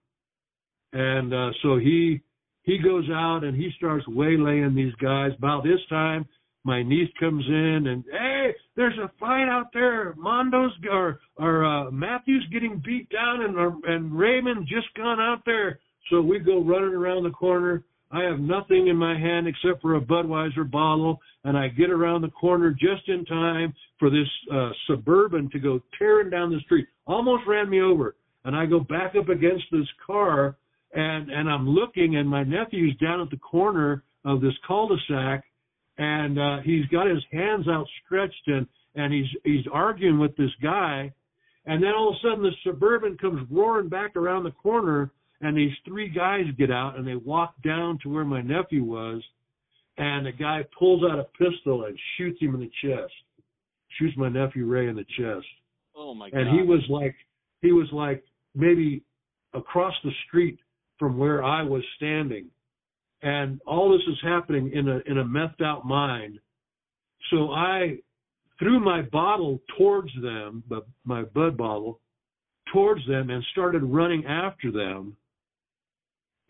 S1: And uh, so he he goes out and he starts waylaying these guys. About this time, my niece comes in and hey, there's a fight out there. Mondo's or or uh, Matthew's getting beat down, and uh, and Raymond just gone out there. So we go running around the corner. I have nothing in my hand except for a Budweiser bottle, and I get around the corner just in time for this uh, suburban to go tearing down the street. Almost ran me over, and I go back up against this car, and and I'm looking, and my nephew's down at the corner of this cul-de-sac, and uh, he's got his hands outstretched, and and he's he's arguing with this guy, and then all of a sudden the suburban comes roaring back around the corner and these three guys get out and they walk down to where my nephew was. And the guy pulls out a pistol and shoots him in the chest. Shoots my nephew ray in the chest.
S3: Oh my god
S1: and he was like he was like maybe across the street from where i was standing and all this is happening in a in a methed out mind so i threw my bottle towards them the, my bud bottle towards them and started running after them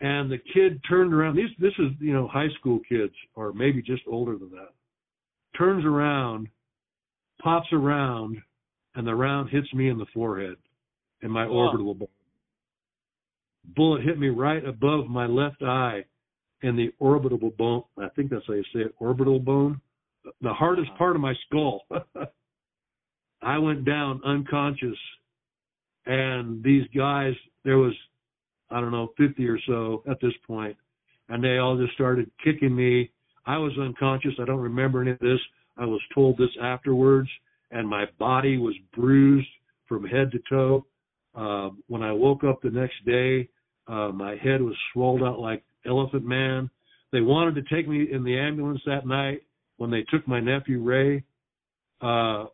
S1: and the kid turned around. These, this is, you know, high school kids or maybe just older than that. Turns around, pops around, and the round hits me in the forehead, in my orbital bone. Bullet hit me right above my left eye in the orbital bone. I think that's how you say it, orbital bone. The hardest part of my skull. I went down unconscious, and these guys, there was I don't know, 50 or so at this point, and they all just started kicking me. I was unconscious. I don't remember any of this. I was told this afterwards, and my body was bruised from head to toe. Uh, when I woke up the next day, uh, my head was swelled out like Elephant Man. They wanted to take me in the ambulance that night when they took my nephew Ray, uh,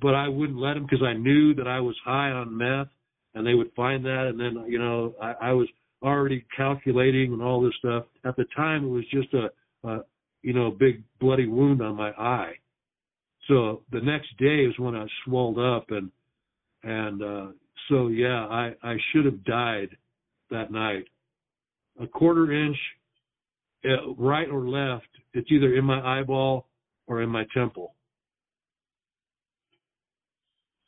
S1: but I wouldn't let him because I knew that I was high on meth and they would find that and then you know I, I was already calculating and all this stuff. At the time, it was just a, a you know big bloody wound on my eye. So the next day is when I swelled up and and uh, so yeah, I I should have died that night. A quarter inch, uh, right or left, it's either in my eyeball or in my temple.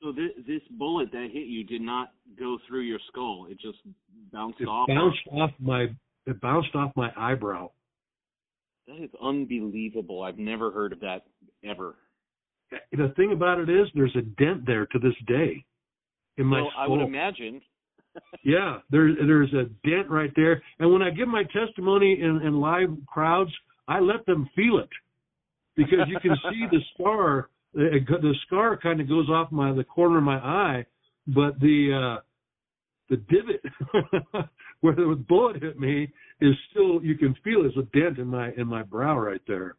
S3: So this, this bullet that hit you did not go through your skull. It just bounced
S1: it
S3: off.
S1: Bounced off my. It bounced off my eyebrow.
S3: That is unbelievable. I've never heard of that ever.
S1: The thing about it is, there's a dent there to this day in my
S3: well,
S1: skull.
S3: I would imagine.
S1: Yeah, there's there's a dent right there. And when I give my testimony in, in live crowds, I let them feel it because you can see the scar the scar kind of goes off my the corner of my eye, but the uh the divot where the bullet hit me is still you can feel it's a dent in my in my brow right there.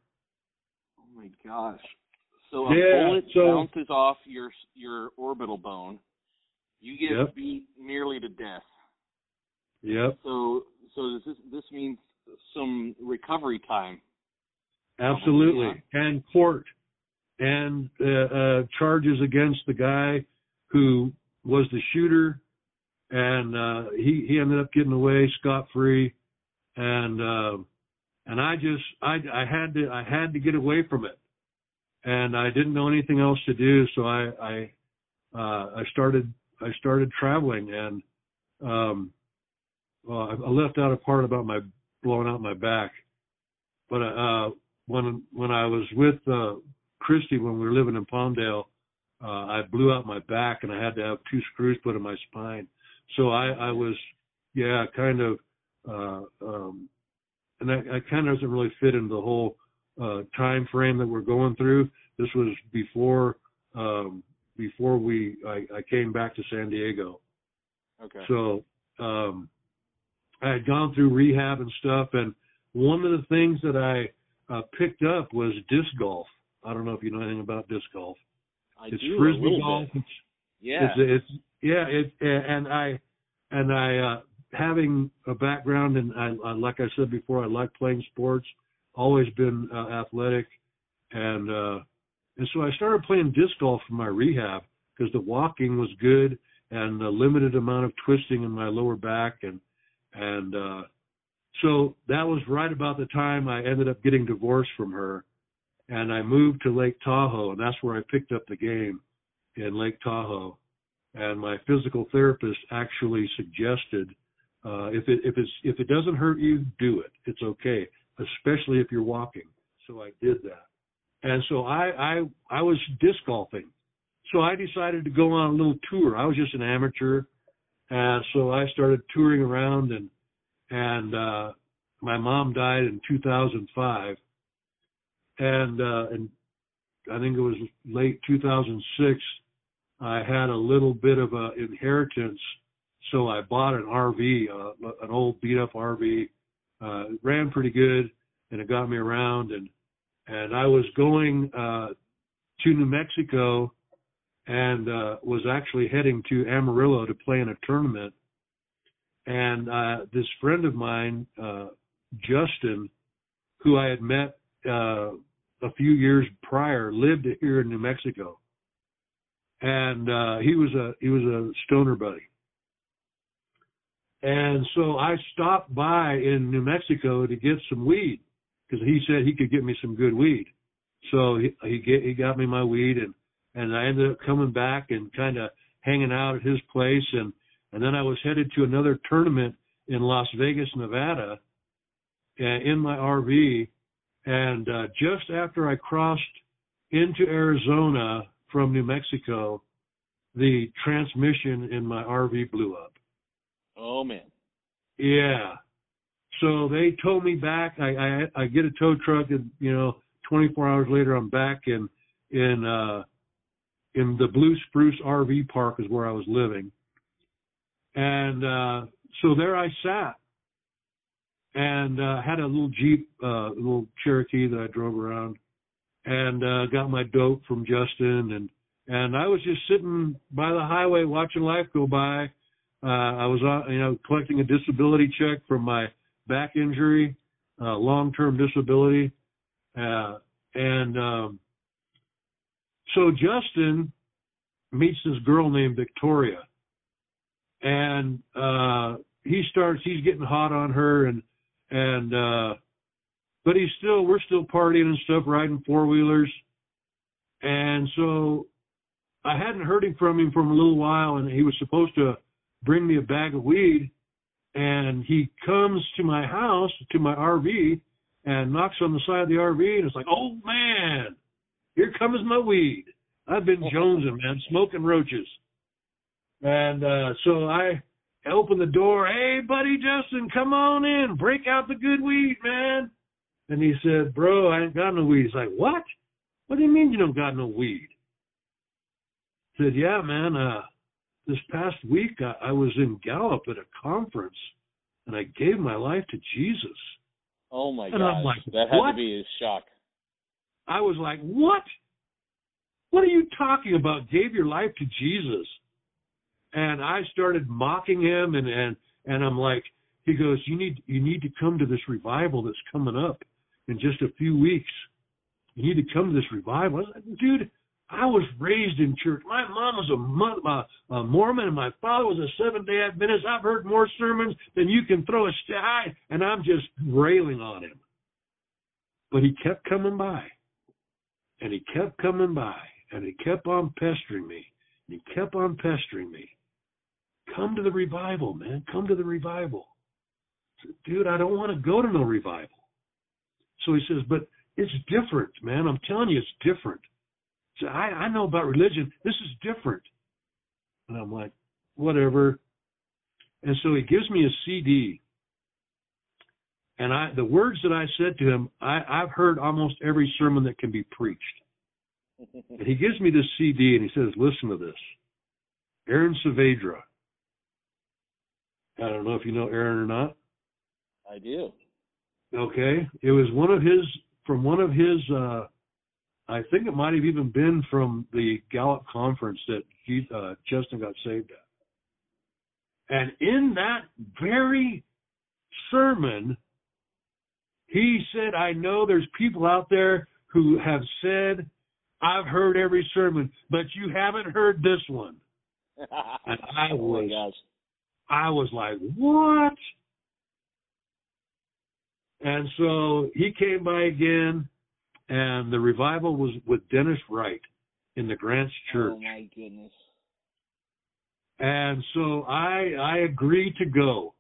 S3: Oh my gosh. So a
S1: yeah,
S3: bullet
S1: so,
S3: bounces off your your orbital bone. You get
S1: yep.
S3: beat nearly to death.
S1: Yep.
S3: So so this this means some recovery time.
S1: Absolutely. And court and uh, uh, charges against the guy who was the shooter, and uh, he he ended up getting away scot free, and uh, and I just I I had to I had to get away from it, and I didn't know anything else to do, so I I uh, I started I started traveling, and um, well I left out a part about my blowing out my back, but uh, when when I was with uh, Christy when we were living in Palmdale, uh, I blew out my back and I had to have two screws put in my spine. So I, I was, yeah, kind of, uh, um, and that, that kind of doesn't really fit into the whole uh, time frame that we're going through. This was before um, before we I, I came back to San Diego.
S3: Okay.
S1: So um, I had gone through rehab and stuff, and one of the things that I uh, picked up was disc golf. I don't know if you know anything about disc golf.
S3: I
S1: it's
S3: do,
S1: frisbee golf.
S3: It's, yeah.
S1: It's, it's yeah. It and I and I uh, having a background and I, I like I said before, I like playing sports. Always been uh, athletic, and uh, and so I started playing disc golf for my rehab because the walking was good and a limited amount of twisting in my lower back and and uh so that was right about the time I ended up getting divorced from her and I moved to Lake Tahoe, and that's where I picked up the game in Lake Tahoe. And my physical therapist actually suggested uh, if it if it's if it doesn't hurt you, do it. It's okay, especially if you're walking. So I did that, and so I I I was disc golfing. So I decided to go on a little tour. I was just an amateur, and so I started touring around and and uh, my mom died in 2005, and uh, and I think it was late 2006. I had a little bit of a inheritance, so I bought an RV, uh, an old beat up RV. Uh, ran pretty good, and it got me around. And and I was going uh, to New Mexico, and uh, was actually heading to Amarillo to play in a tournament. And uh, this friend of mine, uh, Justin, who I had met uh, a few years prior, lived here in New Mexico, and uh, he was a he was a stoner buddy. And so I stopped by in New Mexico to get some weed because he said he could get me some good weed. So he he, get, he got me my weed and and I ended up coming back and kind of hanging out at his place and and then I was headed to another tournament in Las Vegas, Nevada, uh, in my RV, and uh, just after I crossed into Arizona from New Mexico, the transmission in my RV blew up.
S3: Oh man.
S1: Yeah. So they towed me back. I, I I get a tow truck, and you know, 24 hours later, I'm back in in uh in the Blue Spruce RV park is where I was living, and uh so there I sat and uh, had a little Jeep, uh, little Cherokee that I drove around, and uh, got my dope from Justin, and and I was just sitting by the highway watching life go by. Uh, I was, uh, you know, collecting a disability check from my back injury, uh, long-term disability, uh, and um, so Justin meets this girl named Victoria, and uh, he starts. He's getting hot on her, and and uh but he's still we're still partying and stuff riding four wheelers and so i hadn't heard from him for a little while and he was supposed to bring me a bag of weed and he comes to my house to my rv and knocks on the side of the rv and it's like oh man here comes my weed i've been jonesing man smoking roaches and uh so i open the door. Hey, buddy Justin, come on in. Break out the good weed, man. And he said, Bro, I ain't got no weed. He's like, What? What do you mean you don't got no weed? I said, Yeah, man. Uh, this past week I, I was in Gallup at a conference and I gave my life to Jesus.
S3: Oh my
S1: And
S3: god.
S1: Like,
S3: that had
S1: "What?"
S3: to be a shock.
S1: I was like, What? What are you talking about? Gave your life to Jesus. And I started mocking him and, and, and I'm like, he goes, you need, you need to come to this revival that's coming up in just a few weeks. You need to come to this revival. I was like, dude, I was raised in church. My mom was a, a, Mormon and my father was a Seventh Day Adventist. I've heard more sermons than you can throw a sty, and I'm just railing on him. But he kept coming by, and he kept coming by, and he kept on pestering me, and he kept on pestering me. Come to the revival, man. Come to the revival. I said, Dude, I don't want to go to no revival. So he says, but it's different, man. I'm telling you, it's different. So I, I know about religion. This is different. And I'm like, whatever. And so he gives me a CD. And I, the words that I said to him, I, I've heard almost every sermon that can be preached. And he gives me this CD and he says, listen to this. Aaron Saavedra. I don't know if you know Aaron or not.
S3: I do.
S1: Okay. It was one of his, from one of his, uh, I think it might have even been from the Gallup conference that he, uh, Justin got saved at. And in that very sermon, he said, I know there's people out there who have said, I've heard every sermon, but you haven't heard this one. And I
S3: oh
S1: was
S3: gosh.
S1: I was like, what? And so he came by again and the revival was with Dennis Wright in the Grants Church.
S3: Oh my goodness.
S1: And so I I agreed to go.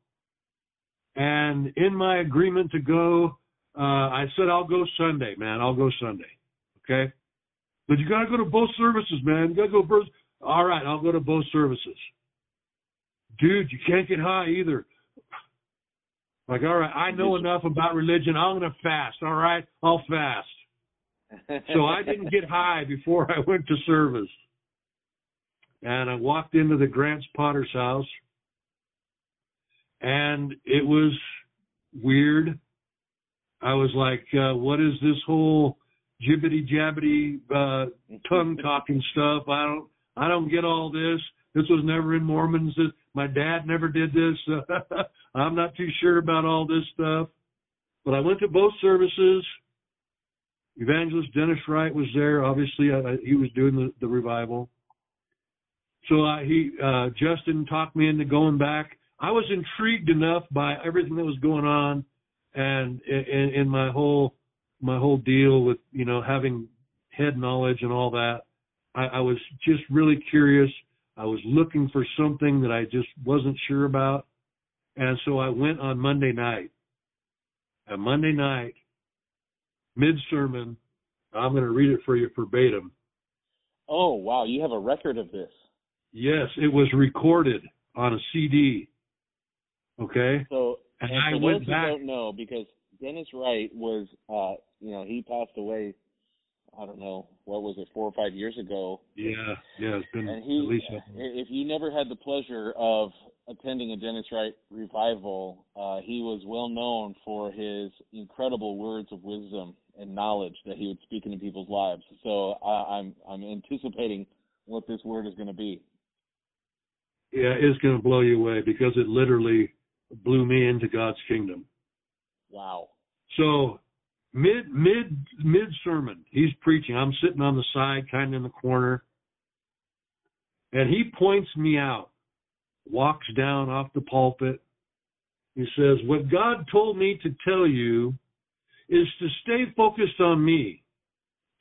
S1: And in my agreement to go, uh, I said I'll go Sunday, man. I'll go Sunday. Okay. But you gotta go to both services, man. You gotta go first. All right, I'll go to both services. Dude, you can't get high either. Like, all right, I know enough about religion. I'm gonna fast. All right, I'll fast. So I didn't get high before I went to service. And I walked into the Grants Potter's house, and it was weird. I was like, uh, what is this whole jibbity jabbity uh, tongue talking stuff? I don't, I don't get all this. This was never in Mormons. My dad never did this. I'm not too sure about all this stuff. But I went to both services. Evangelist Dennis Wright was there. Obviously, I, he was doing the, the revival. So uh, he, uh, Justin talked me into going back. I was intrigued enough by everything that was going on, and in, in my whole my whole deal with you know having head knowledge and all that. I, I was just really curious. I was looking for something that I just wasn't sure about, and so I went on Monday night. And Monday night, mid sermon, I'm going to read it for you verbatim.
S3: Oh wow, you have a record of this.
S1: Yes, it was recorded on a CD. Okay.
S3: So,
S1: and,
S3: and
S1: I
S3: for
S1: went
S3: those
S1: back.
S3: who don't know, because Dennis Wright was, uh, you know, he passed away. I don't know what was it, four or five years ago.
S1: Yeah, yeah, it's been
S3: And he,
S1: at least.
S3: if you never had the pleasure of attending a Dennis Wright revival, uh, he was well known for his incredible words of wisdom and knowledge that he would speak into people's lives. So I, I'm I'm anticipating what this word is going to be.
S1: Yeah, it's going to blow you away because it literally blew me into God's kingdom.
S3: Wow.
S1: So mid mid mid sermon, he's preaching. I'm sitting on the side, kind of in the corner, and he points me out. Walks down off the pulpit. He says, "What God told me to tell you is to stay focused on me.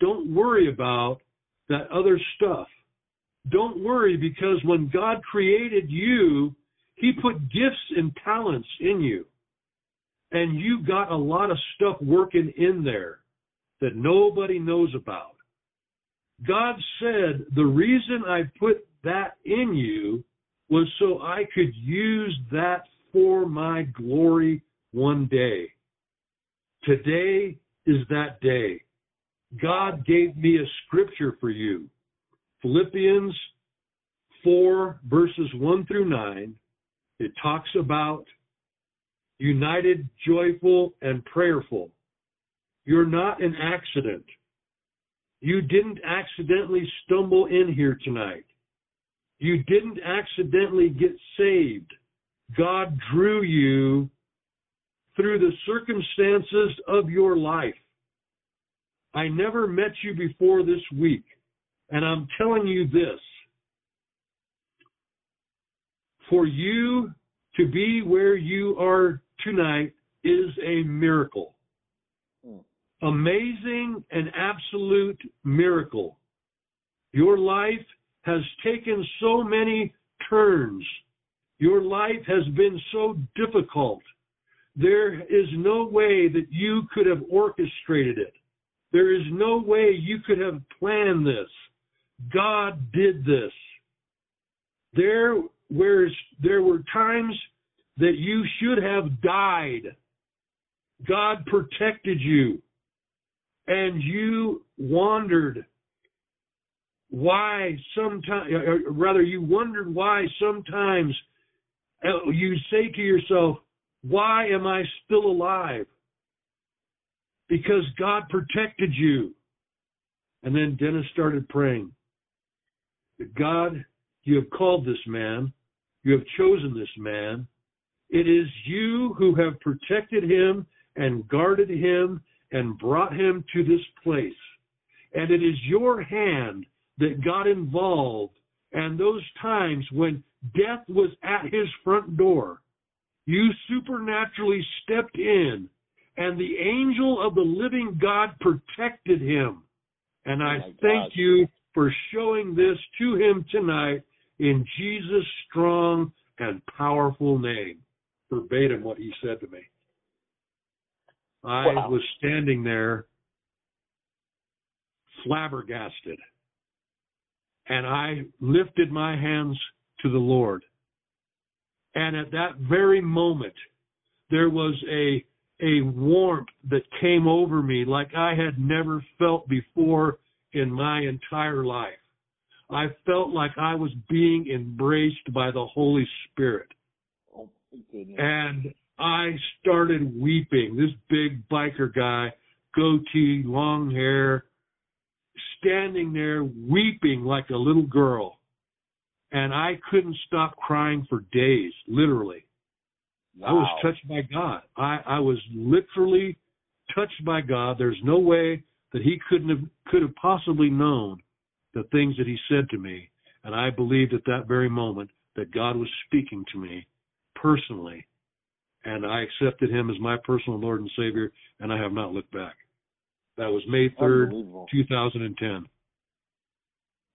S1: Don't worry about that other stuff. Don't worry because when God created you, He put gifts and talents in you. And you got a lot of stuff working in there that nobody knows about. God said, the reason I put that in you was so I could use that for my glory one day. Today is that day. God gave me a scripture for you. Philippians 4 verses 1 through 9. It talks about united, joyful, and prayerful. You're not an accident. You didn't accidentally stumble in here tonight. You didn't accidentally get saved. God drew you through the circumstances of your life. I never met you before this week, and I'm telling you this. For you to be where you are tonight is a miracle. Hmm. Amazing and absolute miracle. Your life has taken so many turns. Your life has been so difficult. There is no way that you could have orchestrated it. There is no way you could have planned this. God did this. There, whereas there were times that you should have died. God protected you. And you wandered why sometimes, rather, you wondered why sometimes uh, you say to yourself, why am I still alive? Because God protected you. And then Dennis started praying. God, you have called this man. You have chosen this man. It is you who have protected him and guarded him and brought him to this place. And it is your hand that got involved. And those times when death was at his front door, you supernaturally stepped in and the angel of the living God protected him. And oh I
S3: Oh
S1: thank
S3: gosh.
S1: you for showing this to him tonight in Jesus' strong and powerful name. Verbatim what he said to me. I
S3: Wow.
S1: was standing there flabbergasted. And I lifted my hands to the Lord. And at that very moment, there was a, a warmth that came over me like I had never felt before in my entire life. I felt like I was being embraced by the Holy Spirit.
S3: Oh.
S1: And I started weeping. This big biker guy, goatee, long hair, standing there weeping like a little girl. And I couldn't stop crying for days, literally. I was touched by God. I, I was literally touched by God. There's no way that he couldn't have could have possibly known the things that he said to me. And I believed at that very moment that God was speaking to me personally. And I accepted him as my personal Lord and Savior, and I have not looked back. That was May 3rd, 2010.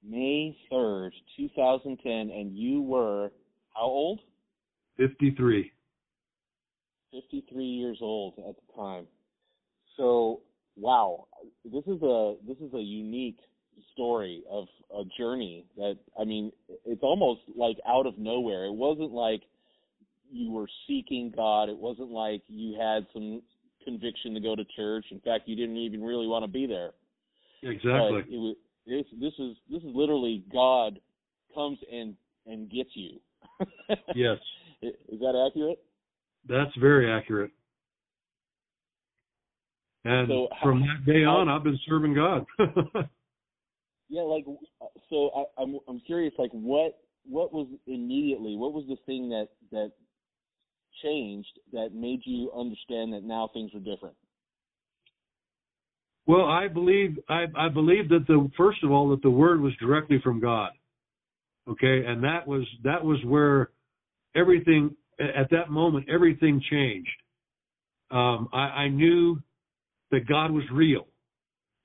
S3: May 3rd, 2010, and you were how old?
S1: 53.
S3: 53 years old at the time. So, wow, this is a this is a unique story of a journey that I mean, it's almost like out of nowhere. It wasn't like you were seeking God. It wasn't like you had some conviction to go to church. In fact, you didn't even really want to be there.
S1: Exactly.
S3: But it was this this is this is literally God comes and and gets you.
S1: Yes.
S3: Is that accurate?
S1: That's very accurate. And
S3: So how-
S1: from that day
S3: how-
S1: on, I've been serving God.
S3: Yeah, like so. I, I'm I'm curious. Like, what what was immediately? What was the thing that that changed that made you understand that now things are different?
S1: Well, I believe I, I believe that the first of all that the word was directly from God. Okay, and that was that was where everything at that moment everything changed. Um, I, I knew that God was real.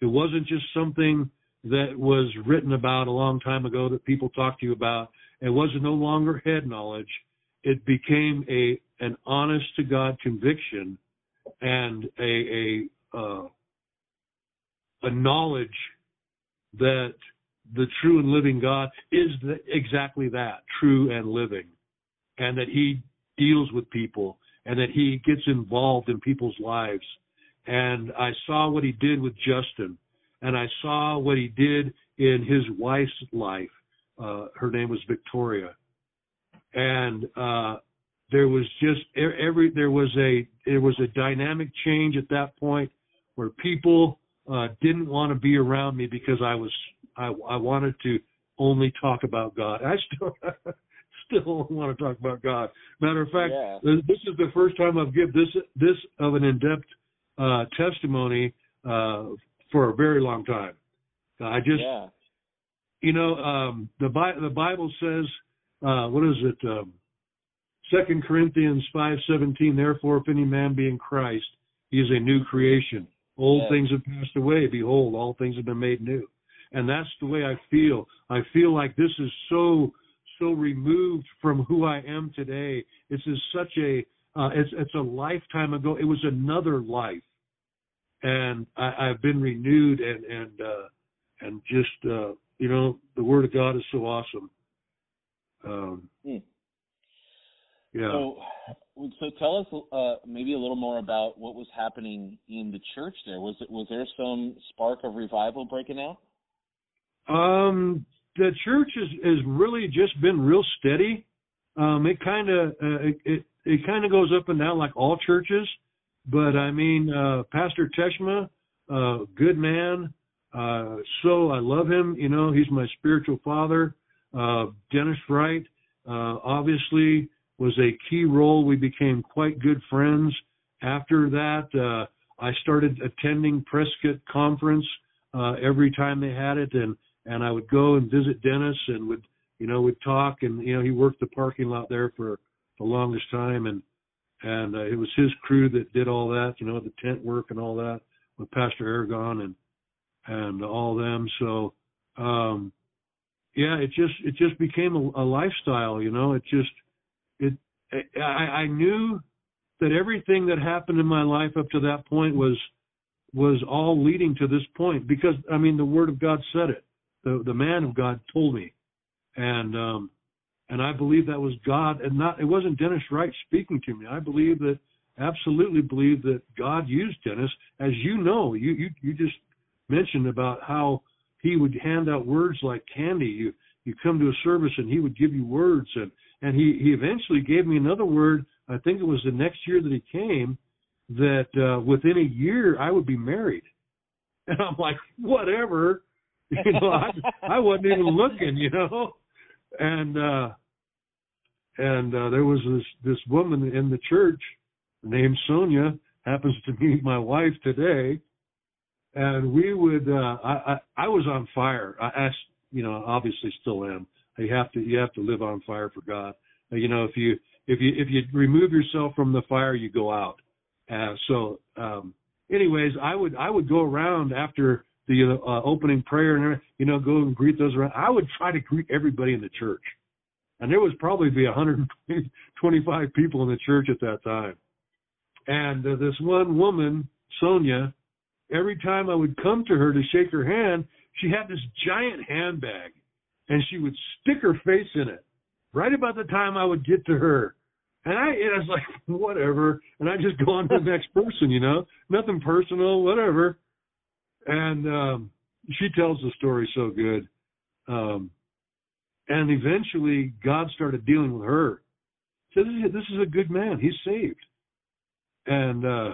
S1: It wasn't just something that was written about a long time ago that people talked to you about. It was no longer head knowledge. It became a an honest to God conviction and a a uh, a knowledge that the true and living God is the, exactly that, true and living, and that He deals with people and that He gets involved in people's lives. And I saw what He did with Justin, and I saw what He did in his wife's life. Uh, her name was Victoria, and uh, there was just every there was a there was a dynamic change at that point where people uh, didn't want to be around me because I was I, I wanted to only talk about God. I still still want to talk about God. Matter of fact,
S3: Yeah.
S1: this is the first time I've given this this of an in-depth uh, testimony uh, for a very long time. I just
S3: yeah.
S1: you know um, the Bi- the Bible says uh, what is it? Um, Second Corinthians five seventeen. Therefore, if any man be in Christ, he is a new creation. Old
S3: Yes.
S1: things have passed away. Behold, all things have been made new. And that's the way I feel. I feel like this is so so removed from who I am today. This is such a uh, it's it's a lifetime ago. It was another life, and I, I've been renewed and and uh, and just uh, you know the Word of God is so awesome. Um,
S3: Hmm.
S1: yeah.
S3: So, so tell us uh, maybe a little more about what was happening in the church there. Was it was there some spark of revival breaking out?
S1: Um, the church has has really just been real steady. Um, it kind of uh, it it, it kind of goes up and down like all churches, but I mean, uh, Pastor Teshma, uh, good man. Uh, so I love him. You know, he's my spiritual father. Uh, Dennis Wright, uh, obviously was a key role. We became quite good friends. After that, uh, I started attending Prescott Conference uh, every time they had it, and and I would go and visit Dennis and would you know would talk and you know he worked the parking lot there for the longest time and and uh, it was his crew that did all that, you know, the tent work and all that with Pastor Aragon and and all them. So, um, yeah, it just it just became a, a lifestyle, you know. It just I, I knew that everything that happened in my life up to that point was was all leading to this point because I mean the Word of God said it. The the man of God told me, and um, and I believe that was God and not it wasn't Dennis Wright speaking to me. I believe that absolutely believe that God used Dennis, as you know, you you you just mentioned about how he would hand out words like candy. You you come to a service and he would give you words and and he he eventually gave me another word. I think it was the next year that he came that uh, within a year I would be married. And I'm like, whatever. You know, I I wasn't even looking, you know. And uh and uh there was this this woman in the church named Sonia, happens to be my wife today. And we would uh I I, I was on fire. I asked you know, obviously still am. You have to you have to live on fire for God. You know, if you if you if you remove yourself from the fire, you go out. Uh, so, um, anyways, I would I would go around after the uh, opening prayer and you know go and greet those around. I would try to greet everybody in the church, and there was probably be 125 people in the church at that time. And uh, this one woman, Sonia, every time I would come to her to shake her hand, she had this giant handbag, and she would stick her face in it. Right about the time I would get to her, and I, and I was like, whatever. And I just go on to the next person, you know, nothing personal, whatever. And um, she tells the story so good. Um, and eventually, God started dealing with her. So this is, this is a good man. He's saved. And uh,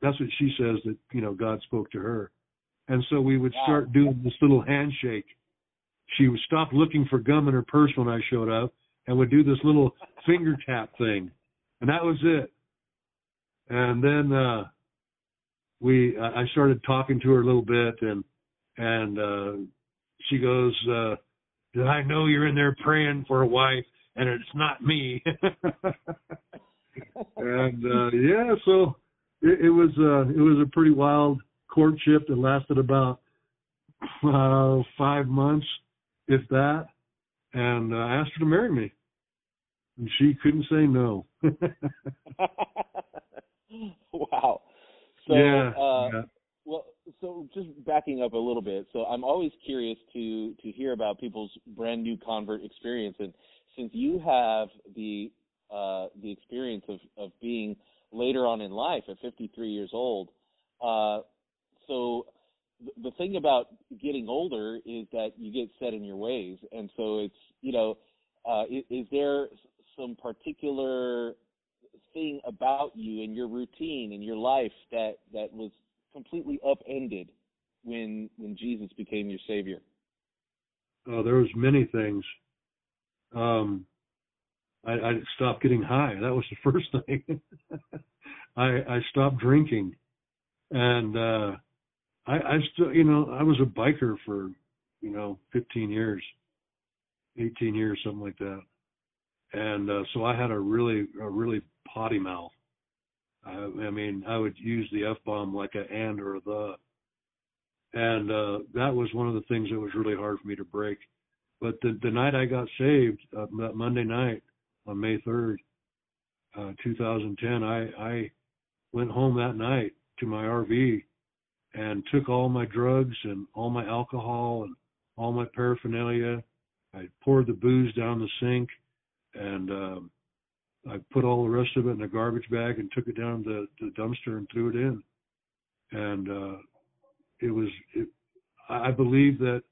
S1: that's what she says that you know God spoke to her. And so we would start doing this little handshake. She would stop looking for gum in her purse when I showed up and would do this little finger tap thing, and that was it. And then uh, we, I started talking to her a little bit, and and uh, she goes, uh, "Did I know you're in there praying for a wife, and it's not me?" and uh, yeah, so it, it was uh, it was a pretty wild courtship that lasted about uh, five months, if that and uh, asked her to marry me. And she couldn't say no.
S3: wow. So,
S1: yeah,
S3: uh,
S1: yeah.
S3: well, so just backing up a little bit. So I'm always curious to to hear about people's brand new convert experience, and since you have the uh, the experience of of being later on in life at 53 years old, uh, so the thing about getting older is that you get set in your ways, and so it's you know, uh, is, is, there some particular thing about you and your routine and your life that that was completely upended when when Jesus became your savior?
S1: Oh, there was many things. Um, I, I stopped getting high. That was the first thing. I I stopped drinking, and uh, I, I still, you know, I was a biker for, you know, 15 years, 18 years, something like that. And uh, so I had a really, a really potty mouth. I, I mean, I would use the f bomb like a and or a the, and uh, that was one of the things that was really hard for me to break. But the the night I got saved, uh, that Monday night on May 3rd, uh, 2010, I I went home that night to my RV and took all my drugs and all my alcohol and all my paraphernalia. I poured the booze down the sink and um, I put all the rest of it in a garbage bag and took it down to the dumpster and threw it in. And uh, it was, it, I believe that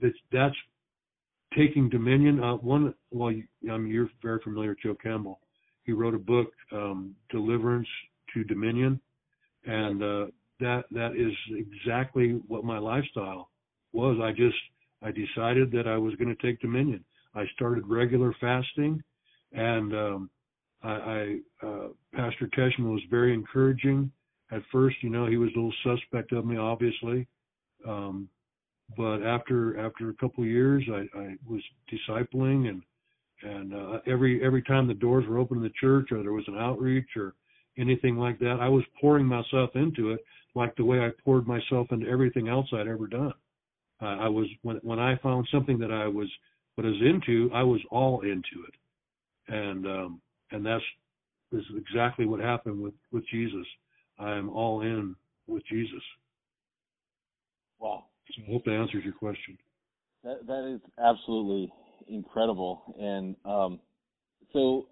S1: that that's taking dominion. Uh, one, well, you, I mean, you're very familiar with Joe Campbell. He wrote a book, um, Deliverance to Dominion, and uh, that that is exactly what my lifestyle was. I just I decided that I was going to take dominion. I started regular fasting, and um, I, I uh, Pastor Teshman was very encouraging. At first, you know, he was a little suspect of me, obviously, um, but after after a couple of years, I, I was discipling and And uh, every every time the doors were open in the church, or there was an outreach, or anything like that, I was pouring myself into it, like the way I poured myself into everything else I'd ever done. Uh, I was when when I found something that I was was into, I was all into it, and um, and that's this is exactly what happened with with Jesus. I am all in with Jesus.
S3: Wow.
S1: So I hope that answers your question.
S3: That that is absolutely incredible, and um, so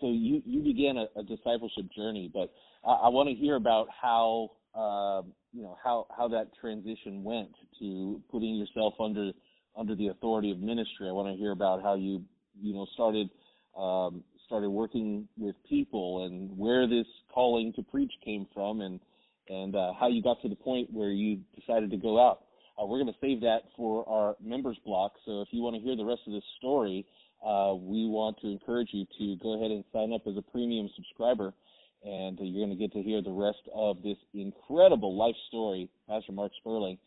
S3: so you you began a, a discipleship journey, but I, I want to hear about how uh, you know how how that transition went to putting yourself under under the authority of ministry. I want to hear about how you you know started um, started working with people and where this calling to preach came from, and and uh, how you got to the point where you decided to go out. Uh, we're going to save that for our members block. So if you want to hear the rest of this story, uh, we want to encourage you to go ahead and sign up as a premium subscriber, and you're going to get to hear the rest of this incredible life story, Pastor Mark Sperling.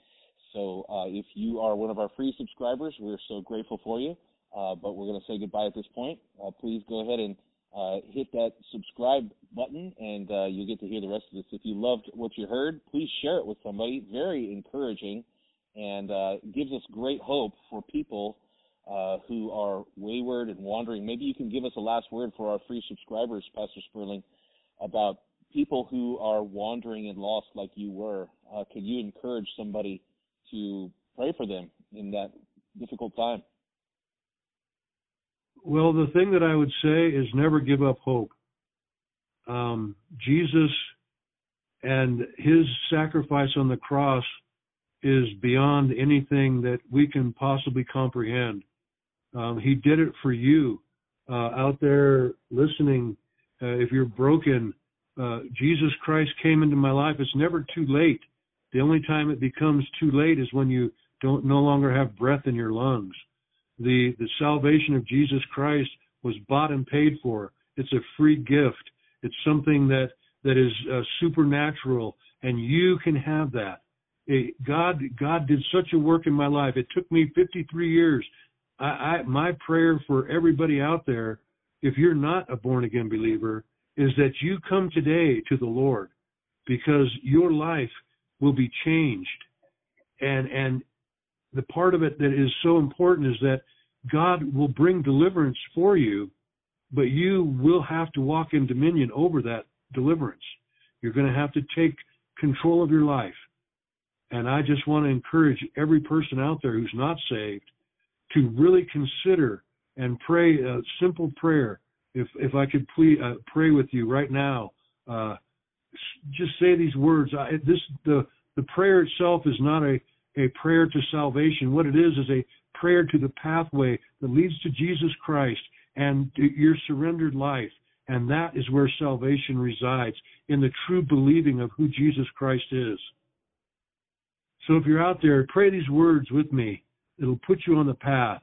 S3: So uh, if you are one of our free subscribers, we're so grateful for you. Uh, but we're going to say goodbye at this point. Uh, please go ahead and uh, hit that subscribe button, and uh, you'll get to hear the rest of this. If you loved what you heard, please share it with somebody. Very encouraging and uh, gives us great hope for people who are wayward and wandering. Maybe you can give us a last word for our free subscribers, Pastor Sperling, about people who are wandering and lost like you were. Uh, could you encourage somebody to pray for them in that difficult time?
S1: Well, the thing that I would say is never give up hope. Um, Jesus and his sacrifice on the cross is beyond anything that we can possibly comprehend. Um, he did it for you uh, out there listening. Uh, if you're broken, uh, Jesus Christ came into my life. It's never too late. The only time it becomes too late is when you don't no longer have breath in your lungs. The the salvation of Jesus Christ was bought and paid for. It's a free gift. It's something that that is uh, supernatural, and you can have that. It, God God did such a work in my life. It took me 53 years. I, I my prayer for everybody out there, if you're not a born again believer, is that you come today to the Lord, because your life will be changed, and and the part of it that is so important is that God will bring deliverance for you, but you will have to walk in dominion over that deliverance. You're going to have to take control of your life. And I just want to encourage every person out there who's not saved to really consider and pray a simple prayer. If if I could please uh, pray with you right now, uh, just say these words. I, this the the prayer itself is not a a prayer to salvation. What it is is a prayer to the pathway that leads to Jesus Christ and your surrendered life. And that is where salvation resides, in the true believing of who Jesus Christ is. So if you're out there, pray these words with me. It'll put you on the path.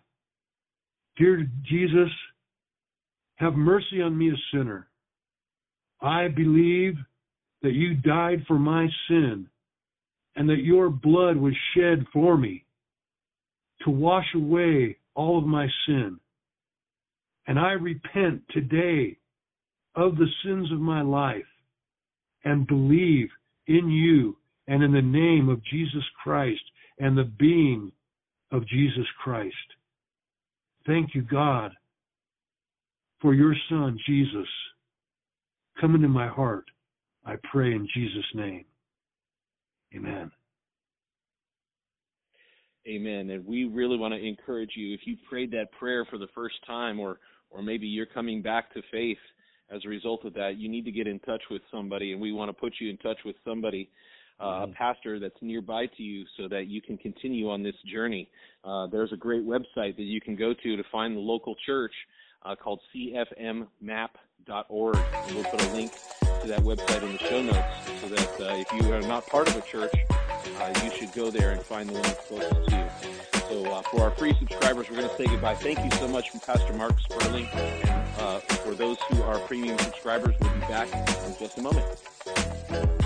S1: Dear Jesus, have mercy on me, a sinner. I believe that you died for my sin and that your blood was shed for me to wash away all of my sin. And I repent today of the sins of my life and believe in you and in the name of Jesus Christ and the being of Jesus Christ. Thank you, God, for your Son, Jesus. Come into my heart. I pray in Jesus' name. Amen.
S3: Amen. And we really want to encourage you if you prayed that prayer for the first time or or maybe you're coming back to faith as a result of that, you need to get in touch with somebody and we want to put you in touch with somebody uh, a mm-hmm. pastor that's nearby to you so that you can continue on this journey. Uh, there's a great website that you can go to to find the local church uh, called cfmmap.org. And we'll put a link to that website in the show notes so that uh, if you are not part of a church, uh, you should go there and find the one that's closest to you. So uh, for our free subscribers, we're going to say goodbye. Thank you so much from Pastor Mark Sperling. And uh, for those who are premium subscribers, we'll be back in just a moment.